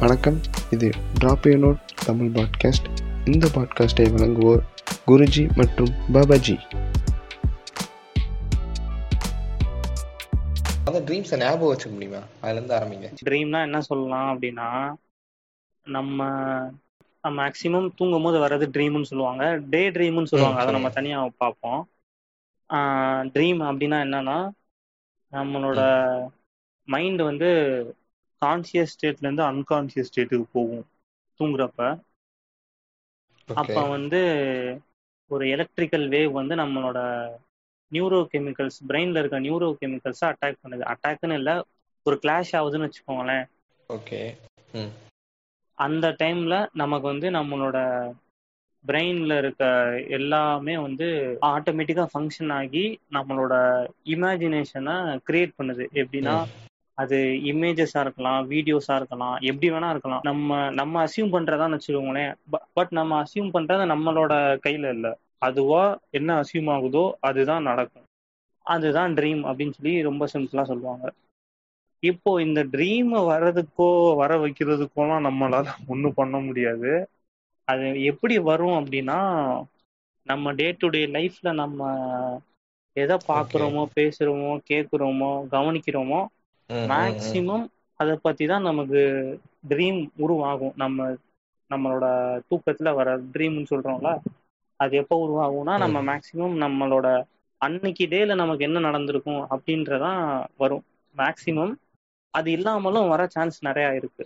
வணக்கம். இது drop note Tamil podcast. இந்த பாட்காஸ்டை வழங்குவோர் குருஜி மற்றும் பாபாஜி. அந்த ட்ரீம்ஸை ஞாபகம் வச்சுக்க முடியுமா? அதுல இருந்து ஆரம்பிங்க. ட்ரீம்னா என்ன சொல்லலாம் அப்படின்னா நம்ம மேக்சிமம் தூங்கும் போது வர்றது ட்ரீம்னு சொல்லுவாங்க. டே ட்ரீம்னு சொல்லுவாங்க. அதை நம்ம தனியா பார்ப்போம். ட்ரீம் அப்படின்னா என்னன்னா நம்மளோட மைண்ட் வந்து கான்சியஸ் ஸ்டேட்ல இருந்து அன்கான்சியஸ் ஸ்டேட்டுக்கு போகும். தூங்குறப்ப. அப்ப வந்து ஒரு எலக்ட்ரிக்கல் வேவ் வந்து நம்மளோட நியூரோ கெமிக்கல்ஸ் பிரெயின்ல இருக்க நியூரோ கெமிக்கல்ஸை அட்டாக் பண்ணுது அட்டாக்னு இல்லை ஒரு கிளாஷ் ஆகுதுன்னு வச்சுக்கோங்களேன். ஓகே அந்த டைம்ல நமக்கு வந்து நம்மளோட பிரெயின்ல இருக்க எல்லாமே வந்து ஆட்டோமேட்டிக்கா ஃபங்க்ஷன் ஆகி நம்மளோட இமேஜினேஷனை கிரியேட் பண்ணுது. எப்படின்னா அது இமேஜஸா இருக்கலாம் வீடியோஸா இருக்கலாம் எப்படி வேணா இருக்கலாம். நம்ம நம்ம அசியூம் பண்றதான்னு வச்சுக்கோங்களேன். பட் நம்ம அசியூம் பண்றது நம்மளோட கையில இல்ல. அதுவா என்ன அசியூம் ஆகுதோ அதுதான் நடக்கும். அதுதான் ட்ரீம் அப்படின்னு சொல்லி ரொம்ப சிம்பிளா சொல்லுவாங்க. இப்போ இந்த ட்ரீம் வர்றதுக்கோ வர வைக்கிறதுக்கோலாம் நம்மளால ஒன்றும் பண்ண முடியாது. அது எப்படி வரும் அப்படின்னா நம்ம டே டு டே லைஃப்ல நம்ம எதை பார்க்குறோமோ பேசுறோமோ கேட்குறோமோ கவனிக்கிறோமோ மேக்சிமம் அதை பத்தி தான் நமக்கு ட்ரீம் உருவாகும். நம்ம நம்மளோட தூக்கத்துல வர ட்ரீம்னு சொல்றோம்ல அது எப்போ உருவாகும்னா நம்ம மேக்சிமம் நம்மளோட அன்னைக்கு டேல நமக்கு என்ன நடந்திருக்கும் அப்படின்றதான் வரும். மேக்சிமம் அது இல்லாமலும் வர சான்ஸ் நிறைய இருக்கு.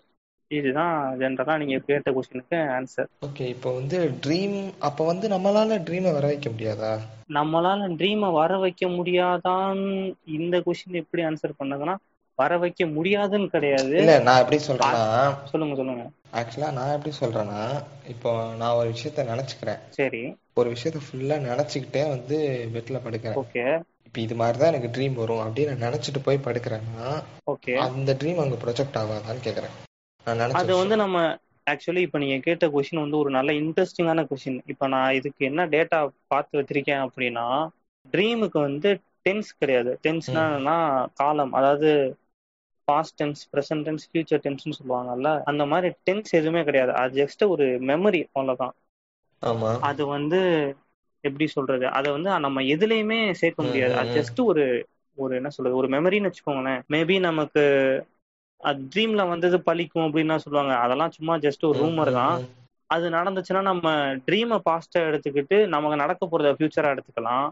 இதுதான் ஜென்ரலா நீங்க கேட்ட கொஸ்டினுக்கு ஆன்சர் ஓகே இப்போ வந்து ட்ரீம் அப்ப வந்து நம்மளால ட்ரீமை வர வைக்க முடியாதா? நம்மளால ட்ரீமை வர வைக்க முடியாதான்னு இந்த கொஸ்டின் எப்படி ஆன்சர் பண்ணதுன்னா வர வைக்க முடியாதுன்னு கிடையாது. இல்ல நான் எப்படி சொல்றேன்னா சொல்லுங்க சொல்லுங்க. ஆக்சுவலா நான் எப்படி சொல்றேன்னா இப்போ நான் ஒரு விஷயத்த நினைச்சுக்கிறேன். சரி. ஒரு விஷயத்த ஃபுல்லா நினைச்சுக்கிட்டே வந்து பெட்ல படுக்கிறேன். ஓகே. இப்போ இது மாதிரிதான் எனக்கு ட்ரீம் வரும். அப்படின்னு நான் நினைச்சிட்டு போய் படுக்கிறேன்னா ஓகே. அந்த ட்ரீம் அங்க ப்ரொஜெக்ட் ஆகாதான்னு கேக்குறேன். நான் அது வந்து நம்ம ஆக்சுவலி இப்போ நீங்க கேட்ட கொஸ்டின் வந்து ஒரு நல்ல இன்ட்ரெஸ்டிங்கான கொஸ்டின் இப்போ நான் இதுக்கு என்ன டேட்டா பார்த்து வச்சிருக்கேன் அப்படின்னா ட்ரீமுக்கு வந்து டென்ஸ் கிடையாது. டென்ஸ்னா காலம். அதாவது past tense present tense future டென்ஸ்னு சொல்லுவாங்கல்ல அந்த மாதிரி டென்ஸ் எதுவுமே கிடையாது. அது ஜஸ்ட் ஒரு மெமரி அவ்வளவுதான். அது வந்து எப்படி சொல்றது? அதை வந்து நம்ம எதுலையுமே சேர்க்க முடியாது. அது ஜஸ்ட் ஒரு ஒரு என்ன சொல்றது? ஒரு மெமரின்னு வச்சுக்கோங்களேன். மேபி நமக்கு ட்ரீம்ல வந்தது பழிக்கும் அப்படின்னு சொல்லுவாங்க. அதெல்லாம் சும்மா ஜஸ்ட் ஒரு ரூமர் தான். அது நடந்துச்சுன்னா நம்ம ட்ரீமை பாஸ்டா எடுத்துக்கிட்டு நமக்கு நடக்க போறத ஃபியூச்சரா எடுத்துக்கலாம்.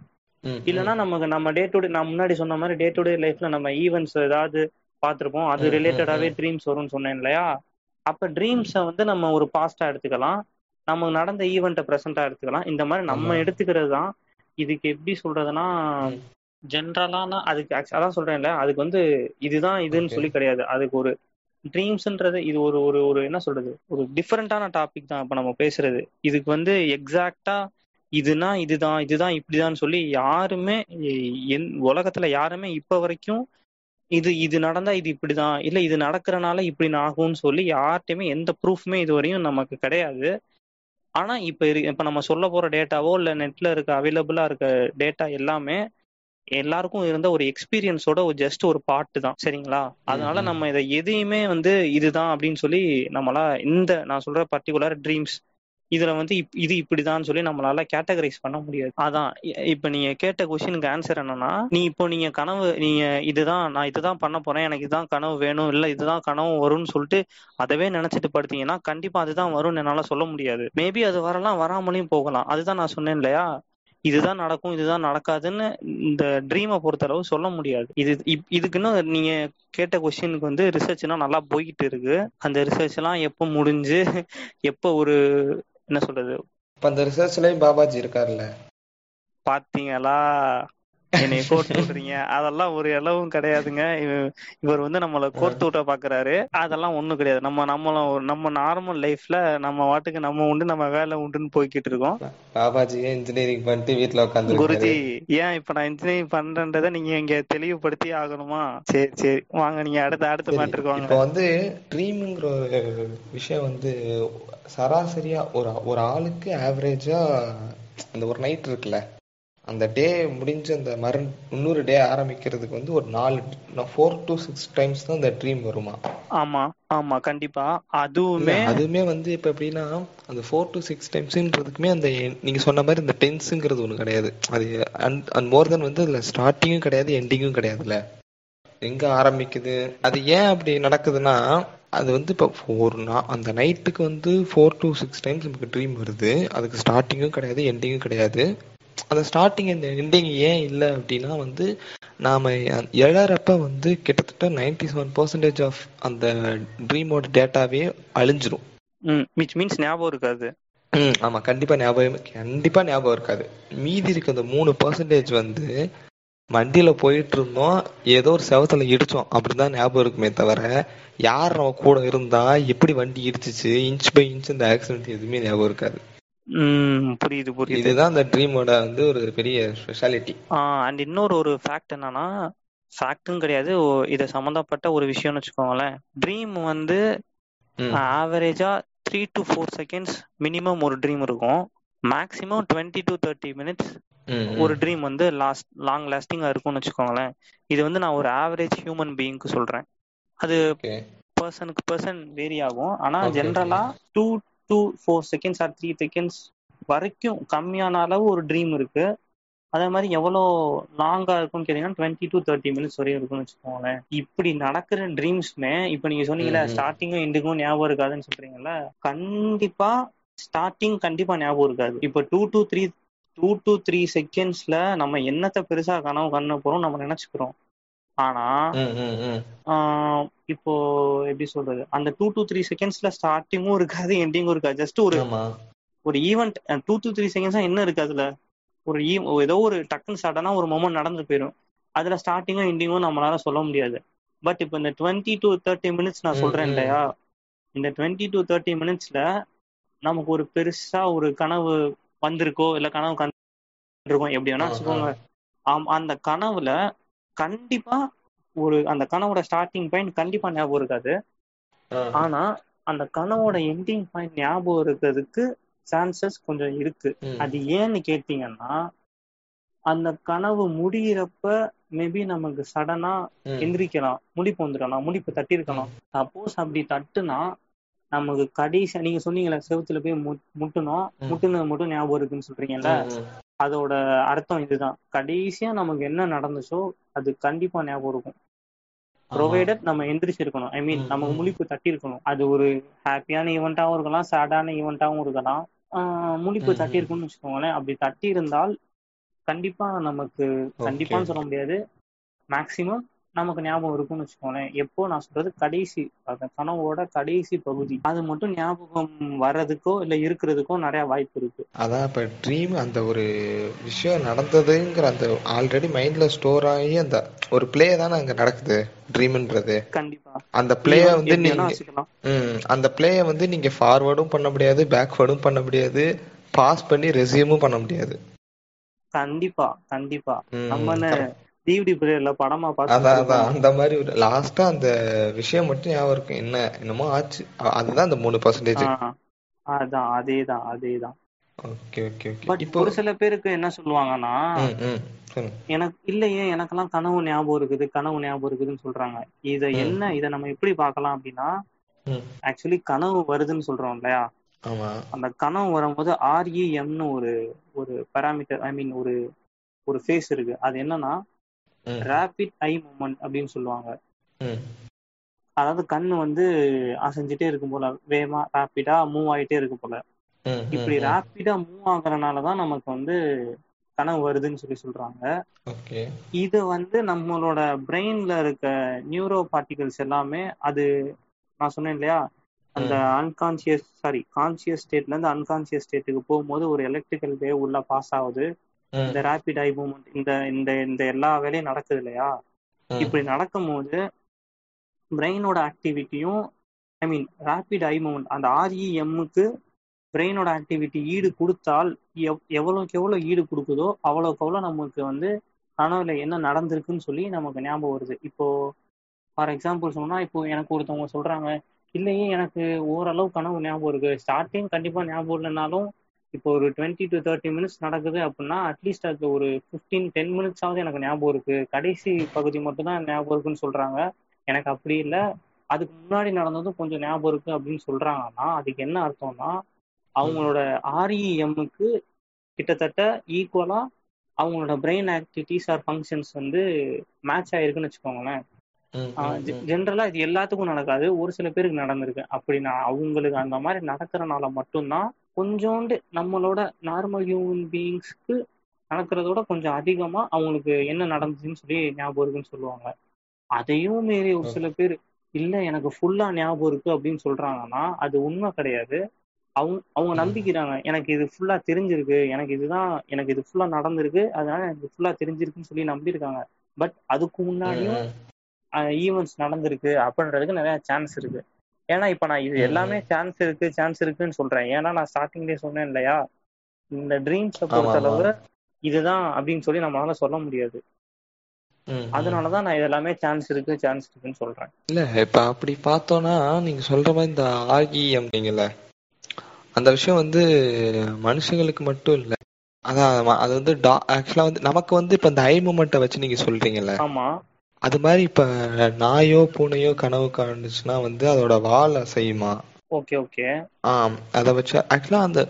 இல்லைன்னா நமக்கு நம்ம டே டு டே நான் முன்னாடி சொன்ன மாதிரி டே டு டே லைஃப்ல நம்ம ஈவெண்ட்ஸ் ஏதாவது பார்த்துருப்போம். அது ரிலேட்டடாவே ட்ரீம்ஸ் வரும்னு சொன்னேன் இல்லையா? அப்ப ட்ரீம்ஸை வந்து நம்ம ஒரு பாஸ்டா எடுத்துக்கலாம். நமக்கு நடந்த ஈவெண்ட்டை ப்ரெசென்டா எடுத்துக்கலாம். இந்த மாதிரி நம்ம எடுத்துக்கிறது தான். இதுக்கு எப்படி சொல்றதுன்னா ஜென்ரலான அதுக்கு அதான் சொல்றேன்ல அதுக்கு வந்து இதுதான் இதுன்னு சொல்லி கிடையாது. அதுக்கு ஒரு ட்ரீம்ஸ்ன்றது இது ஒரு ஒரு ஒரு என்ன சொல்றது? ஒரு டிஃப்ரெண்டான டாபிக் தான் இப்ப நம்ம பேசுறது. இதுக்கு வந்து எக்ஸாக்டா இதுனா இதுதான் இதுதான் இப்படிதான் சொல்லி யாருமே என் உலகத்துல யாருமே இப்ப வரைக்கும் இது இது நடந்தா இது இப்படிதான். இல்ல இது நடக்கிறனால இப்படி ஆகும்னு சொல்லி யார்கிட்டயுமே எந்த ப்ரூஃப்மே இது வரையும் நமக்கு கிடையாது. ஆனா இப்ப இப்ப நம்ம சொல்ல போற டேட்டாவோ இல்ல நெட்ல இருக்க அவைலபிளா இருக்க டேட்டா எல்லாமே எல்லாருக்கும் இருந்த ஒரு எக்ஸ்பீரியன்ஸோட ஒரு ஜஸ்ட் ஒரு பாட்டு தான். சரிங்களா? அதனால நம்ம இதை எதையுமே வந்து இதுதான் அப்படின்னு சொல்லி நம்மளா இந்த நான் சொல்ற பர்டிகுலர் ட்ரீம்ஸ் இதுல வந்து இது இப்படிதான் சொல்லி நம்மளால கேட்டகரைஸ் பண்ண முடியாது. அதான் இப்ப நீங்க கேட்ட கொஸ்டினுக்கு ஆன்சர் என்னன்னா நீ இப்போ நீங்க கனவு நீங்க இதுதான் நான் இதுதான் பண்ண போறேன் எனக்கு இதுதான் கனவு வேணும் இல்ல இதுதான் கனவு வரும்னு சொல்லிட்டு அதவே நினைச்சிட்டு படுத்தீங்கன்னா கண்டிப்பா அதுதான் வரும்னு என்னால சொல்ல முடியாது. மேபி அது வரலாம் வராமலையும் போகலாம். அதுதான் நான் சொன்னேன் இல்லையா? இதுதான் நடக்கும் இதுதான் நடக்காதுன்னு இந்த ட்ரீமை பொறுத்தளவு சொல்ல முடியாது. இது இதுக்குன்னு நீங்க கேட்ட கொஸ்டினுக்கு வந்து ரிசர்ச்லாம் நல்லா போய்கிட்டு இருக்கு. அந்த ரிசர்ச் எல்லாம் எப்போ முடிஞ்சு எப்போ ஒரு என்ன சொல்றது? இப்ப அந்த ரிசர்ச்லயும் பாபாஜி இருக்காருல்ல. பாத்தீங்களா? என்னை கோர்த்து விடுறீங்க. அதெல்லாம் ஒரு அளவும் கிடையாதுங்க. இவர் வந்து நம்மள கோர்த்து விட்ட பாக்குறாரு. அதெல்லாம் ஒண்ணும் கிடையாது. நம்ம நம்மளும் நம்ம நார்மல் லைஃப்ல நம்ம வாட்டுக்கு நம்ம உண்டு நம்ம வேலை உண்டுன்னு போய்கிட்டு இருக்கோம். பாபாஜியே இன்ஜினியரிங் பண்ணிட்டு வீட்டுல உட்காந்து குருஜி ஏன் இப்ப நான் இன்ஜினியரிங் பண்றேன்றத நீங்க இங்க தெளிவுபடுத்தி ஆகணுமா? சரி சரி. வாங்க நீங்க அடுத்த அடுத்த மேட்டருக்கு வாங்க. இப்ப வந்து ட்ரீம்ங்கிற ஒரு விஷயம் வந்து சராசரியா ஒரு ஒரு ஆளுக்கு ஆவரேஜா அந்த ஒரு நைட் இருக்குல்ல? அந்த டே முடிஞ்ச அந்த மறு இன்னொரு டே ஆரம்பிக்கிறதுக்கு வந்து ஒரு நாலு ஃபோர் டு சிக்ஸ் டைம்ஸ் தான் அந்த ட்ரீம் வருமா? ஆமா ஆமா கண்டிப்பா. அதுவுமே அதுவுமே வந்து இப்ப எப்படின்னா அந்த ஃபோர் டு சிக்ஸ் டைம்ஸ்ன்றதுக்குமே அந்த நீங்க சொன்ன மாதிரி இந்த டென்ஸுங்கிறது ஒண்ணு கிடையாது. அது அண்ட் மோர் தென் வந்து அதுல ஸ்டார்டிங்கும் கிடையாது எண்டிங்கும் கிடையாதுல்ல. எங்க ஆரம்பிக்குது? அது ஏன் அப்படி நடக்குதுன்னா அது வந்து இப்போ ஒரு நா அந்த நைட்டுக்கு வந்து ஃபோர் டு சிக்ஸ் டைம்ஸ் நமக்கு ட்ரீம் வருது. அதுக்கு ஸ்டார்டிங்கும் கிடையாது எண்டிங்கும் கிடையாது. அந்த ஸ்டார்டிங் அந்த எண்டிங் ஏன் இல்லை அப்படின்னா வந்து நாம எழறப்ப வந்து கிட்டத்தட்ட நைன்டி செவன் பர்சன்டேஜ் ஆஃப் அந்த ட்ரீமோட டேட்டாவே அழிஞ்சிரும். விச் மீன்ஸ் ஞாபகம் இருக்காது. ம் ஆமா கண்டிப்பா ஞாபகம் கண்டிப்பா ஞாபகம் இருக்காது. மீதி இருக்க அந்த மூணு பர்சன்டேஜ் வந்து வண்டியில போயிட்டு இருந்தோம் ஏதோ ஒரு செவத்துல இடிச்சோம். அப்படிதான் ஞாபகம் இருக்குமே தவிர யார் நம்ம கூட இருந்தா எப்படி வண்டி இடிச்சிச்சு இன்ச் பை இன்ச் இந்த ஆக்சிடென்ட் எதுவுமே ஞாபகம் இருக்காது. புரியுது புரியுது. இதுதான் அந்த ட்ரீமோட வந்து ஒரு பெரிய ஸ்பெஷாலிட்டி அண்ட் இன்னொரு ஒரு ஃபேக்ட் என்னன்னா ஃபேக்ட்டும் கிடையாது. இது சம்மந்தப்பட்ட ஒரு விஷயம்னு வச்சுக்கோங்களேன். ட்ரீம் வந்து ஆவரேஜா three to four seconds minimum ஒரு ட்ரீம் இருக்கும். Maximum twenty to thirty minutes ஒரு ட்ரீம் வந்து லாஸ்ட் லாங் லாஸ்டிங்கா இருக்கும்னு வச்சுக்கோங்களேன். இது வந்து நான் ஒரு ஆவரேஜ் ஹியூமன் பீயிங்க்கு சொல்றேன். அது பர்சனுக்கு பர்சன் வேரி ஆகும். ஆனா ஜென்ரலா two to four seconds or three seconds வரைக்கும் கம்மியான அளவு ஒரு ட்ரீம் இருக்கு. அதே மாதிரி எவ்வளோ லாங்கா இருக்கும்னு கேட்டீங்கன்னா டுவெண்ட்டி டு தேர்ட்டி மினிட்ஸ் வரையும் இருக்கும்னு வச்சுக்கோங்களேன். இப்படி நடக்கிற ட்ரீம்ஸ்மே இப்போ நீங்க சொன்னீங்கல்ல. ஸ்டார்டிங்கும் எண்டுக்கும் ஞாபகம் இருக்காதுன்னு சொல்றீங்கல்ல கண்டிப்பா ஸ்டார்டிங் கண்டிப்பா ஞாபகம் இருக்காது. இப்போ two to three two to three செகண்ட்ஸ்ல நம்ம என்னத்தை பெருசா கனவு கண்ண போறோம் நம்ம நினைச்சுக்கிறோம். ஆனா இப்போ எப்படி சொல்றது? அந்த டூ டு த்ரீ செகண்ட்ஸ்ல ஸ்டார்டிங்கும் இருக்காது எண்டிங்கும் இருக்காது. ஜஸ்ட் ஒரு ஒரு event two to three seconds என்ன இருக்கு அதுல? ஒரு ஈ- ஏதோ ஒரு டக்குன்னு சடனா ஒரு மொமெண்ட் நடந்து போயிடும் அதுல ஸ்டார்டிங்கும் எண்டிங்கும் நம்மளால சொல்ல முடியாது. பட் இப்போ இந்த டுவெண்ட்டி டு தேர்ட்டி மினிட்ஸ் நான் சொல்றேன். இல்லையா? இந்த டுவெண்ட்டி டு தேர்ட்டி மினிட்ஸ்ல நமக்கு ஒரு பெருசா ஒரு கனவு வந்திருக்கோ இல்ல கனவு கண்டிருக்கோம் எப்படி வேணா வச்சுக்கோங்க. அந்த கனவுல கண்டிப்பா ஒரு அந்த கனவோட ஸ்டார்டிங் பாயிண்ட் கண்டிப்பா ஞாபகம் இருக்காது. ஆனா அந்த கனவோட எண்டிங் பாயிண்ட் ஞாபகம் இருக்கிறதுக்கு சான்சஸ் கொஞ்சம் இருக்கு. அது ஏன்னு கேட்டீங்கன்னா அந்த கனவு முடியிறப்ப மேபி நமக்கு சடனா எந்திரிக்கலாம். முழிப்பு வந்துடலாம் முழிப்பு தட்டி இருக்கலாம் சப்போஸ் அப்படி தட்டுனா நமக்கு கடைசி நீங்க சொன்னீங்கல்ல செவுத்துல போய் முட்டணும். முட்டுனது மட்டும் ஞாபகம் இருக்குன்னு சொல்றீங்கல்ல? அதோட அர்த்தம் இதுதான். கடைசியா நமக்கு என்ன நடந்துச்சோ அது கண்டிப்பா ஞாபகம் இருக்கும். ப்ரொவைடட் நம்ம எந்திரிச்சிருக்கணும். ஐ மீன் நமக்கு. முழிப்பு தட்டி இருக்கணும் அது ஒரு ஹாப்பியான ஈவெண்ட்டாவும் இருக்கலாம் சேடான ஈவெண்ட்டாவும் இருக்கலாம். முழிப்பு தட்டி ம். இருக்கும்னு வச்சுக்கோங்களேன். அப்படி தட்டி இருந்தால் கண்டிப்பா நமக்கு கண்டிப்பான்னு சொல்ல முடியாது. மேக்சிமம் நமக்கு ஞாபகம் இருக்கும்னு வச்சுக்கோங்களேன். எப்போ நான் சொல்றது கடைசி அந்த கனவோட கடைசி பகுதி. அது மட்டும் ஞாபகம் வர்றதுக்கோ இல்ல இருக்கிறதுக்கோ நிறைய வாய்ப்பு இருக்கு. அதான் இப்ப ட்ரீம் அந்த ஒரு விஷயம் நடந்ததுங்கிற அந்த ஆல்ரெடி மைண்ட்ல ஸ்டோர் ஆகி அந்த ஒரு பிளே தானே அங்க நடக்குது ட்ரீம்ன்றது கண்டிப்பா. அந்த பிளே Even வந்து நீங்க அந்த பிளேய வந்து நீங்க ஃபார்வர்டும் பண்ண முடியாது பேக்வர்டும் பண்ண முடியாது பாஸ் பண்ணி ரெசியூமும் பண்ண முடியாது. கண்டிப்பா கண்டிப்பா. நம்ம. டிவிடி பிளேயர்ல படமா பார்த்து அந்த மாதிரி லாஸ்டா அந்த விஷயம் மட்டும் ஞாபகம் இருக்கும் என்ன என்னமோ ஆச்சு. அதுதான் அந்த மூணு பர்சன்டேஜ் அதான் அதேதான் அதேதான். ஓகே ஓகே பட் இப்போ ஒரு சில பேருக்கு என்ன சொல்லுவாங்கன்னா எனக்கு இல்லையே எனக்கெல்லாம் கனவு ஞாபகம் இருக்குது கனவு ஞாபகம் இருக்குதுன்னு சொல்றாங்க. இத. என்ன இத நம்ம எப்படி பார்க்கலாம் அப்படின்னா ஆக்சுவலி கனவு வருதுன்னு சொல்றோம் இல்லையா? அந்த கனவு வரும்போது ஆர்இஎம்னு ஒரு ஒரு பேராமீட்டர் ஐ மீன் ஒரு ஒரு ஃபேஸ் இருக்கு. அது என்னன்னா ரேபிட் ஐ மூமெண்ட் அப்படின்னு சொல்லுவாங்க. அதாவது கண்ணு வந்து அசைஞ்சிட்டே இருக்கும் போல வேகமா ரேபிடா மூவ் ஆயிட்டே இருக்கு போல. இப்படி. ரேபிடா மூவ் ஆகுறதுனாலதான் நமக்கு வந்து கனவு வருதுன்னு சொல்லி சொல்றாங்க. இது வந்து நம்மளோட பிரெயின்ல இருக்க நியூரோ பார்ட்டிகல்ஸ் எல்லாமே அது நான் சொன்னேன் இல்லையா? அந்த அன்கான்சியஸ் சாரி கான்சியஸ் ஸ்டேட்ல இருந்து அன்கான்சியஸ் ஸ்டேட்டுக்கு போகும்போது ஒரு எலக்ட்ரிக்கல் வேவ் உள்ள பாஸ் ஆகுது. இந்த ரேபிட் ஐ மூமெண்ட் இந்த இந்த இந்த எல்லா வேலையும் நடக்குது இல்லையா? இப்படி நடக்கும்போது பிரெயினோட ஆக்டிவிட்டியும் ஐ மீன் ரேபிட் ஐ மூமெண்ட் அந்த ஆர்இஎம்முக்கு பிரெயினோட ஆக்டிவிட்டி ஈடு கொடுத்தால் எவ் எவ்வளோக்கு எவ்வளோ ஈடு கொடுக்குதோ அவ்வளோக்கு அவ்வளோ நமக்கு வந்து கனவுல என்ன நடந்திருக்குன்னு சொல்லி நமக்கு ஞாபகம் வருது. இப்போ ஃபார் எக்ஸாம்பிள் சொன்னா இப்போ எனக்கு ஒருத்தவங்க சொல்றாங்க இல்லையே எனக்கு ஓரளவு கனவு ஞாபகம் இருக்கு. ஸ்டார்டிங் கண்டிப்பா ஞாபகம் இல்லைனாலும் இப்போ ஒரு டுவெண்ட்டி டு தேர்ட்டி மினிட்ஸ் நடக்குது அப்படின்னா அட்லீஸ்ட் அதுல ஒரு ஃபிஃப்டீன் டென் மினிட்ஸாவது எனக்கு ஞாபகம் இருக்கு. கடைசி பகுதி மட்டும் தான் ஞாபகம் இருக்குன்னு சொல்றாங்க. எனக்கு அப்படி இல்லை. அதுக்கு முன்னாடி நடந்ததும் கொஞ்சம் ஞாபகம் இருக்கு அப்படின்னு சொல்றாங்கன்னா அதுக்கு என்ன அர்த்தம்னா அவங்களோட ஆர்இஎம்முக்கு கிட்டத்தட்ட ஈக்குவலா அவங்களோட பிரெயின் ஆக்டிவிட்டிஸ் ஆர் ஃபங்க்ஷன்ஸ் வந்து மேட்ச் ஆயிருக்குன்னு வச்சுக்கோங்களேன். ஜென்ரலா இது எல்லாத்துக்கும் நடக்காது. ஒரு சில பேருக்கு நடந்திருக்கு. அப்படின்னா அவங்களுக்கு அந்த மாதிரி நடக்கிறனால மட்டும்தான் கொஞ்சோண்டு நம்மளோட நார்மல் ஹியூமன் பீயிங்ஸ்க்கு நடக்கிறதோட கொஞ்சம் அதிகமா அவங்களுக்கு என்ன நடந்துச்சுன்னு சொல்லி ஞாபகம் இருக்குன்னு சொல்லுவாங்க. அதையும் மீறி ஒரு சில பேர் இல்ல எனக்கு ஃபுல்லா ஞாபகம் இருக்கு அப்படின்னு சொல்றாங்கன்னா அது உண்மை கிடையாது. அவங்க அவங்க. நம்பிக்கிறாங்க எனக்கு இது ஃபுல்லா தெரிஞ்சிருக்கு எனக்கு இதுதான் எனக்கு இது ஃபுல்லா நடந்திருக்கு அதனால எனக்கு ஃபுல்லா தெரிஞ்சிருக்குன்னு சொல்லி நம்பியிருக்காங்க. பட் அதுக்கு முன்னாடியும். ஈவெண்ட்ஸ் நடந்திருக்கு அப்படின்றதுக்கு நிறைய சான்ஸ் இருக்கு. ஏன்னா இப்ப நான் இது எல்லாமே சான்ஸ் இருக்கு சான்ஸ் இருக்குன்னு சொல்றேன். ஏன்னா நான் ஸ்டார்டிங்லேயே சொன்னேன் இல்லையா? இந்த ட்ரீம்ஸை பொறுத்தளவு இதுதான் அப்படின்னு சொல்லி நம்மளால சொல்ல முடியாது. அதனாலதான் நான் இதெல்லாமே சான்ஸ் இருக்கு சான்ஸ் இருக்குன்னு சொல்றேன். இல்ல இப்ப அப்படி பார்த்தோம்னா நீங்க சொல்ற மாதிரி இந்த ஆர்இஎம் நீங்கல்ல அந்த விஷயம் வந்து மனுஷங்களுக்கு மட்டும் இல்ல. அதான் அது வந்து ஆக்சுவலா வந்து நமக்கு வந்து இப்ப இந்த ஐ மூமெண்ட்டை வச்சு நீங்க சொல்றீங்கல்ல. ஆமா. அது மாதிரி இப்ப நாயோ பூனையோ கனவு காணுச்சுன்னா வந்து அதோட வால் அசையுமா? Okay okay. ஆம் அதை வச்சு ஆக்சுவலா அந்த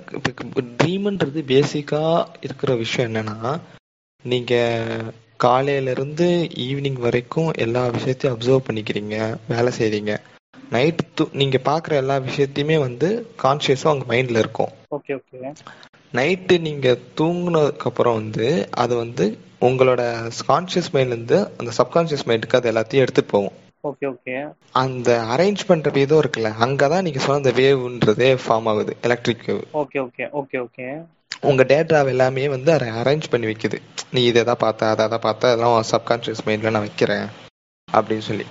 ட்ரீம்ன்றது பேசிக்கா இருக்கிற விஷயம் என்னன்னா நீங்க காலையில இருந்து ஈவினிங் வரைக்கும் எல்லா விஷயத்தையும் அப்சர்வ் பண்ணிக்கிறீங்க வேலை செய்றீங்க. நைட் தூ நீங்க பாக்குற எல்லா விஷயத்தையுமே வந்து கான்சியஸா உங்க மைண்ட்ல இருக்கும். Okay okay. நைட்டு நீங்க தூங்குனதுக்கு அப்புறம் வந்து அது வந்து உங்களோட கான்சியஸ் மைண்ட்ல இருந்து அந்த சப்கான்சியஸ் மைண்டுக்கு அது எல்லாத்தையும் எடுத்துட்டு போகும். ஓகே ஓகே அந்த அரேஞ்ச் பண்ற விதம் இருக்குல்ல அங்கதான் நீங்க சொன்ன அந்த வேவ்ன்றதே ஃபார்ம் ஆகுது electric wave okay okay okay okay உங்க டேட்டா எல்லாமே வந்து அதை அரேஞ்ச் பண்ணி வைக்குது. நீ இதை தான் பார்த்த அதை தான் பார்த்த அதெல்லாம் சப்கான்ஷியஸ் மைண்ட்ல நான் வைக்கிறேன் அப்படின்னு சொல்லி.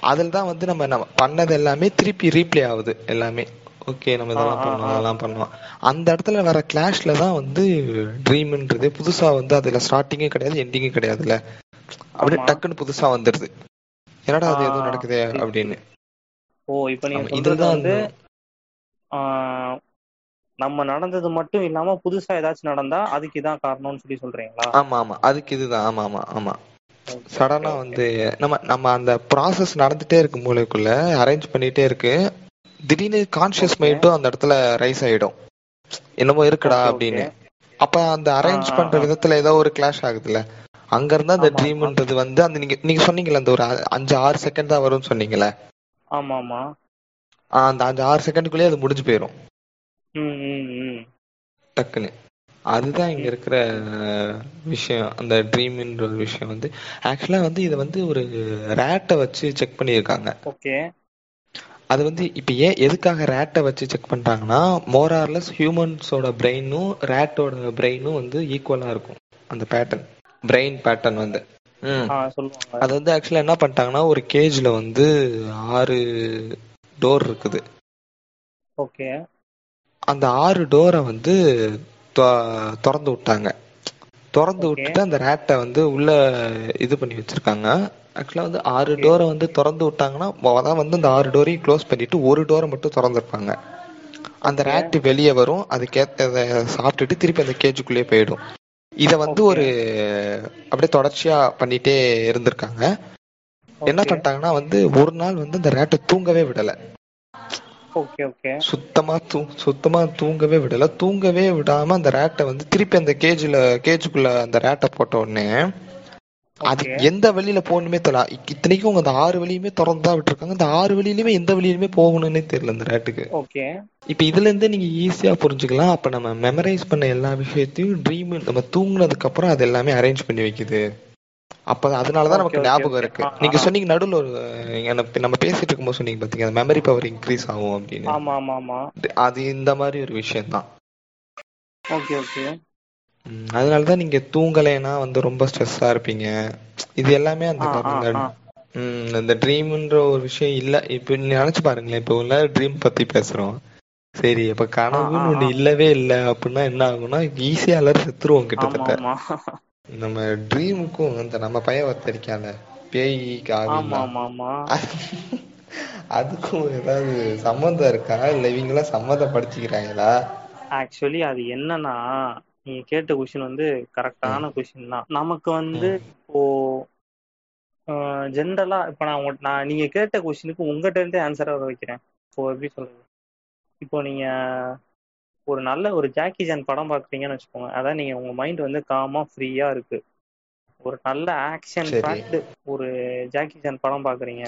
அதில் தான் வந்து நம்ம நம்ம பண்ணது எல்லாமே திருப்பி ரீப்ளே ஆகுது எல்லாமே. ஓகே நம்ம இதெல்லாம் ஆ. அதெல்லாம் பண்ணோம் அந்த இடத்துல வர கிளாஷ்ல தான் வந்து ட்ரீம்ன்றது புதுசா வந்து அதுல ஸ்டார்டிங்கும் கிடையாது எண்டிங்கும் கிடையாதுல்ல. அப்படியே. டக்குன்னு புதுசா வந்துருது. என்னடா அது எதுவும் நடக்குதே அப்படின்னு. ஓ இப்போ நீங்க இதுதான் வந்து நம்ம நடந்தது மட்டும் இல்லாம புதுசா ஏதாச்சும் நடந்தா அதுக்கு இதான் காரணம்னு சொல்லி சொல்றீங்களா? ஆமா ஆமா. அதுக்கு இதுதான். ஆமா ஆமா ஆமா. சடனா. வந்து நம்ம நம்ம அந்த ப்ராசஸ் நடந்துட்டே இருக்கு மூளைக்குள்ள அரேஞ்ச் பண்ணிட்டே இருக்கு. திடீர்னு கான்சியஸ். மைண்டும் அந்த இடத்துல ரைஸ் ஆயிடும். என்னமோ இருக்குடா. அப்படின்னு. அப்ப அந்த அரேஞ்ச் பண்ற. விதத்துல ஏதோ ஒரு கிளாஷ் ஆகுதுல்ல. அங்க இருந்தா அந்த ட்ரீம்ன்றது வந்து அந்த நீங்க நீங்க சொன்னீங்கல்ல அந்த ஒரு அஞ்சு ஆறு செகண்ட் தான் வரும்னு சொன்னீங்கல்ல? ஆமா ஆமா. அந்த அஞ்சு ஆறு செகண்டுக்குள்ளேயே அது முடிஞ்சு போயிடும் டக்குன்னு. அதுதான் இங்க இருக்கிற விஷயம். அந்த ட்ரீம்ன்ற ஒரு விஷயம் வந்து. ஆக்சுவலா வந்து இதை வந்து ஒரு ரேட்டை வச்சு செக் பண்ணியிருக்காங்க. ஓகே அது வந்து இப்ப ஏன் எதுக்காக ரேட்டை வச்சு செக் பண்றாங்கன்னா மோரார்லெஸ் ஹியூமன்ஸோட பிரெயினும் ரேட்டோட பிரெயினும் வந்து ஈக்குவலா இருக்கும் அந்த பேட்டர்ன் பிரெயின் பேட்டர்ன் வந்து. அது வந்து ஆக்சுவலா என்ன பண்ணிட்டாங்கன்னா ஒரு கேஜ்ல வந்து ஆறு டோர் இருக்குது. ஓகே. அந்த ஆறு டோரை வந்து திறந்து விட்டாங்க. திறந்து. விட்டுட்டு அந்த ரேட்டை வந்து உள்ள இது பண்ணி வச்சிருக்காங்க. ஆக்சுவலா வந்து ஆறு டோரை வந்து திறந்து விட்டாங்கன்னா அதான் வந்து அந்த ஆறு டோரையும் க்ளோஸ் பண்ணிட்டு ஒரு டோரை மட்டும் திறந்துருப்பாங்க அந்த. ரேட் வெளியே வரும் அதுக்கேற்றத சாப்பிட்டுட்டு திருப்பி அந்த கேஜுக்குள்ளேயே போயிடும் இத வந்து. ஒரு அப்படியே தொடர்ச்சியா பண்ணிட்டே இருந்திருக்காங்க என்ன. பண்ணிட்டாங்கன்னா வந்து ஒரு நாள் வந்து அந்த ரேட்டை தூங்கவே விடல ஓகே ஓகே சுத்தமா தூ சுத்தமா தூங்கவே விடல தூங்கவே விடாம அந்த ரேட்டை வந்து திருப்பி அந்த கேஜ்ல கேஜுக்குள்ள அந்த ரேட்டை போட்ட உடனே அது. எந்த வழியில போகணுமே தெரியல இத்தனைக்கும் அந்த ஆறு வழியுமே திறந்து தான் விட்டுருக்காங்க. இந்த ஆறு வழியிலுமே எந்த வழியிலுமே போகணும்னே தெரியல அந்த ரேட்டுக்கு ஓகே இப்ப இதுல இருந்து நீங்க ஈஸியா புரிஞ்சுக்கலாம். அப்ப நம்ம மெமரைஸ் பண்ண எல்லா விஷயத்தையும் ட்ரீம் நம்ம தூங்குனதுக்கு அப்புறம் அது எல்லாமே அரேஞ்ச் பண்ணி வைக்குது. அப்ப அதனாலதான் நமக்கு ஞாபகம். இருக்கு. நீங்க. சொன்னீங்க நடுவுல ஒரு நம்ம பேசிட்டு இருக்கும்போது சொன்னீங்க பாத்தீங்க அந்த மெமரி பவர் இன்க்ரீஸ் ஆகும் அப்படின்னு. அது இந்த மாதிரி ஒரு விஷயம் தான் ஓகே ஓகே அதனாலதான் நீங்க தூங்கலைன்னா வந்து ரொம்ப ஸ்ட்ரெஸ்ஸா இருப்பீங்க. இது எல்லாமே அந்த ஆ, ஆ, இந்த ஆ. ம், இந்த ட்ரீம்ன்ற ஒரு விஷயம் இல்ல. இப்ப நினைச்சு பாருங்களேன் இப்ப உள்ள ட்ரீம் பத்தி பேசுறோம். சரி இப்ப கனவுன்னு. ஒண்ணு இல்லவே இல்ல அப்படின்னா என்ன ஆகும்னா ஈஸியா எல்லாரும் செத்துருவோம் கிட்டத்தட்ட. நம்ம ட்ரீமுக்கும் அந்த நம்ம பையன் ஒருத்தர் இருக்கான்ல பேய் ஆமா அதுக்கும் ஏதாவது சம்மந்தம் இருக்கா? இல்ல இவங்க எல்லாம் சம்மந்தப்படுத்திக்கிறாங்களா ஆக்சுவலி அது என்னன்னா நீங்க கேட்ட கொஸ்டின் வந்து கரெக்டான கொஸ்டின் தான். நமக்கு வந்து இப்போ ஜென்ரலா இப்போ நான் உங்க- நான் நீங்க கேட்ட கொஸ்டினுக்கு உங்ககிட்ட இருந்தே ஆன்சர் வர வைக்கிறேன். இப்போ எப்படி சொல்றது? இப்போ நீங்க ஒரு நல்ல ஒரு ஜாக்கி ஜான் படம் பார்க்குறீங்கன்னு வச்சுக்கோங்க. அதான் நீங்க உங்க மைண்ட் வந்து காமா ஃப்ரீயா இருக்கு. ஒரு நல்ல ஆக்ஷன். பேக்டு ஒரு ஜாக்கி ஜான் படம் பாக்குறீங்க.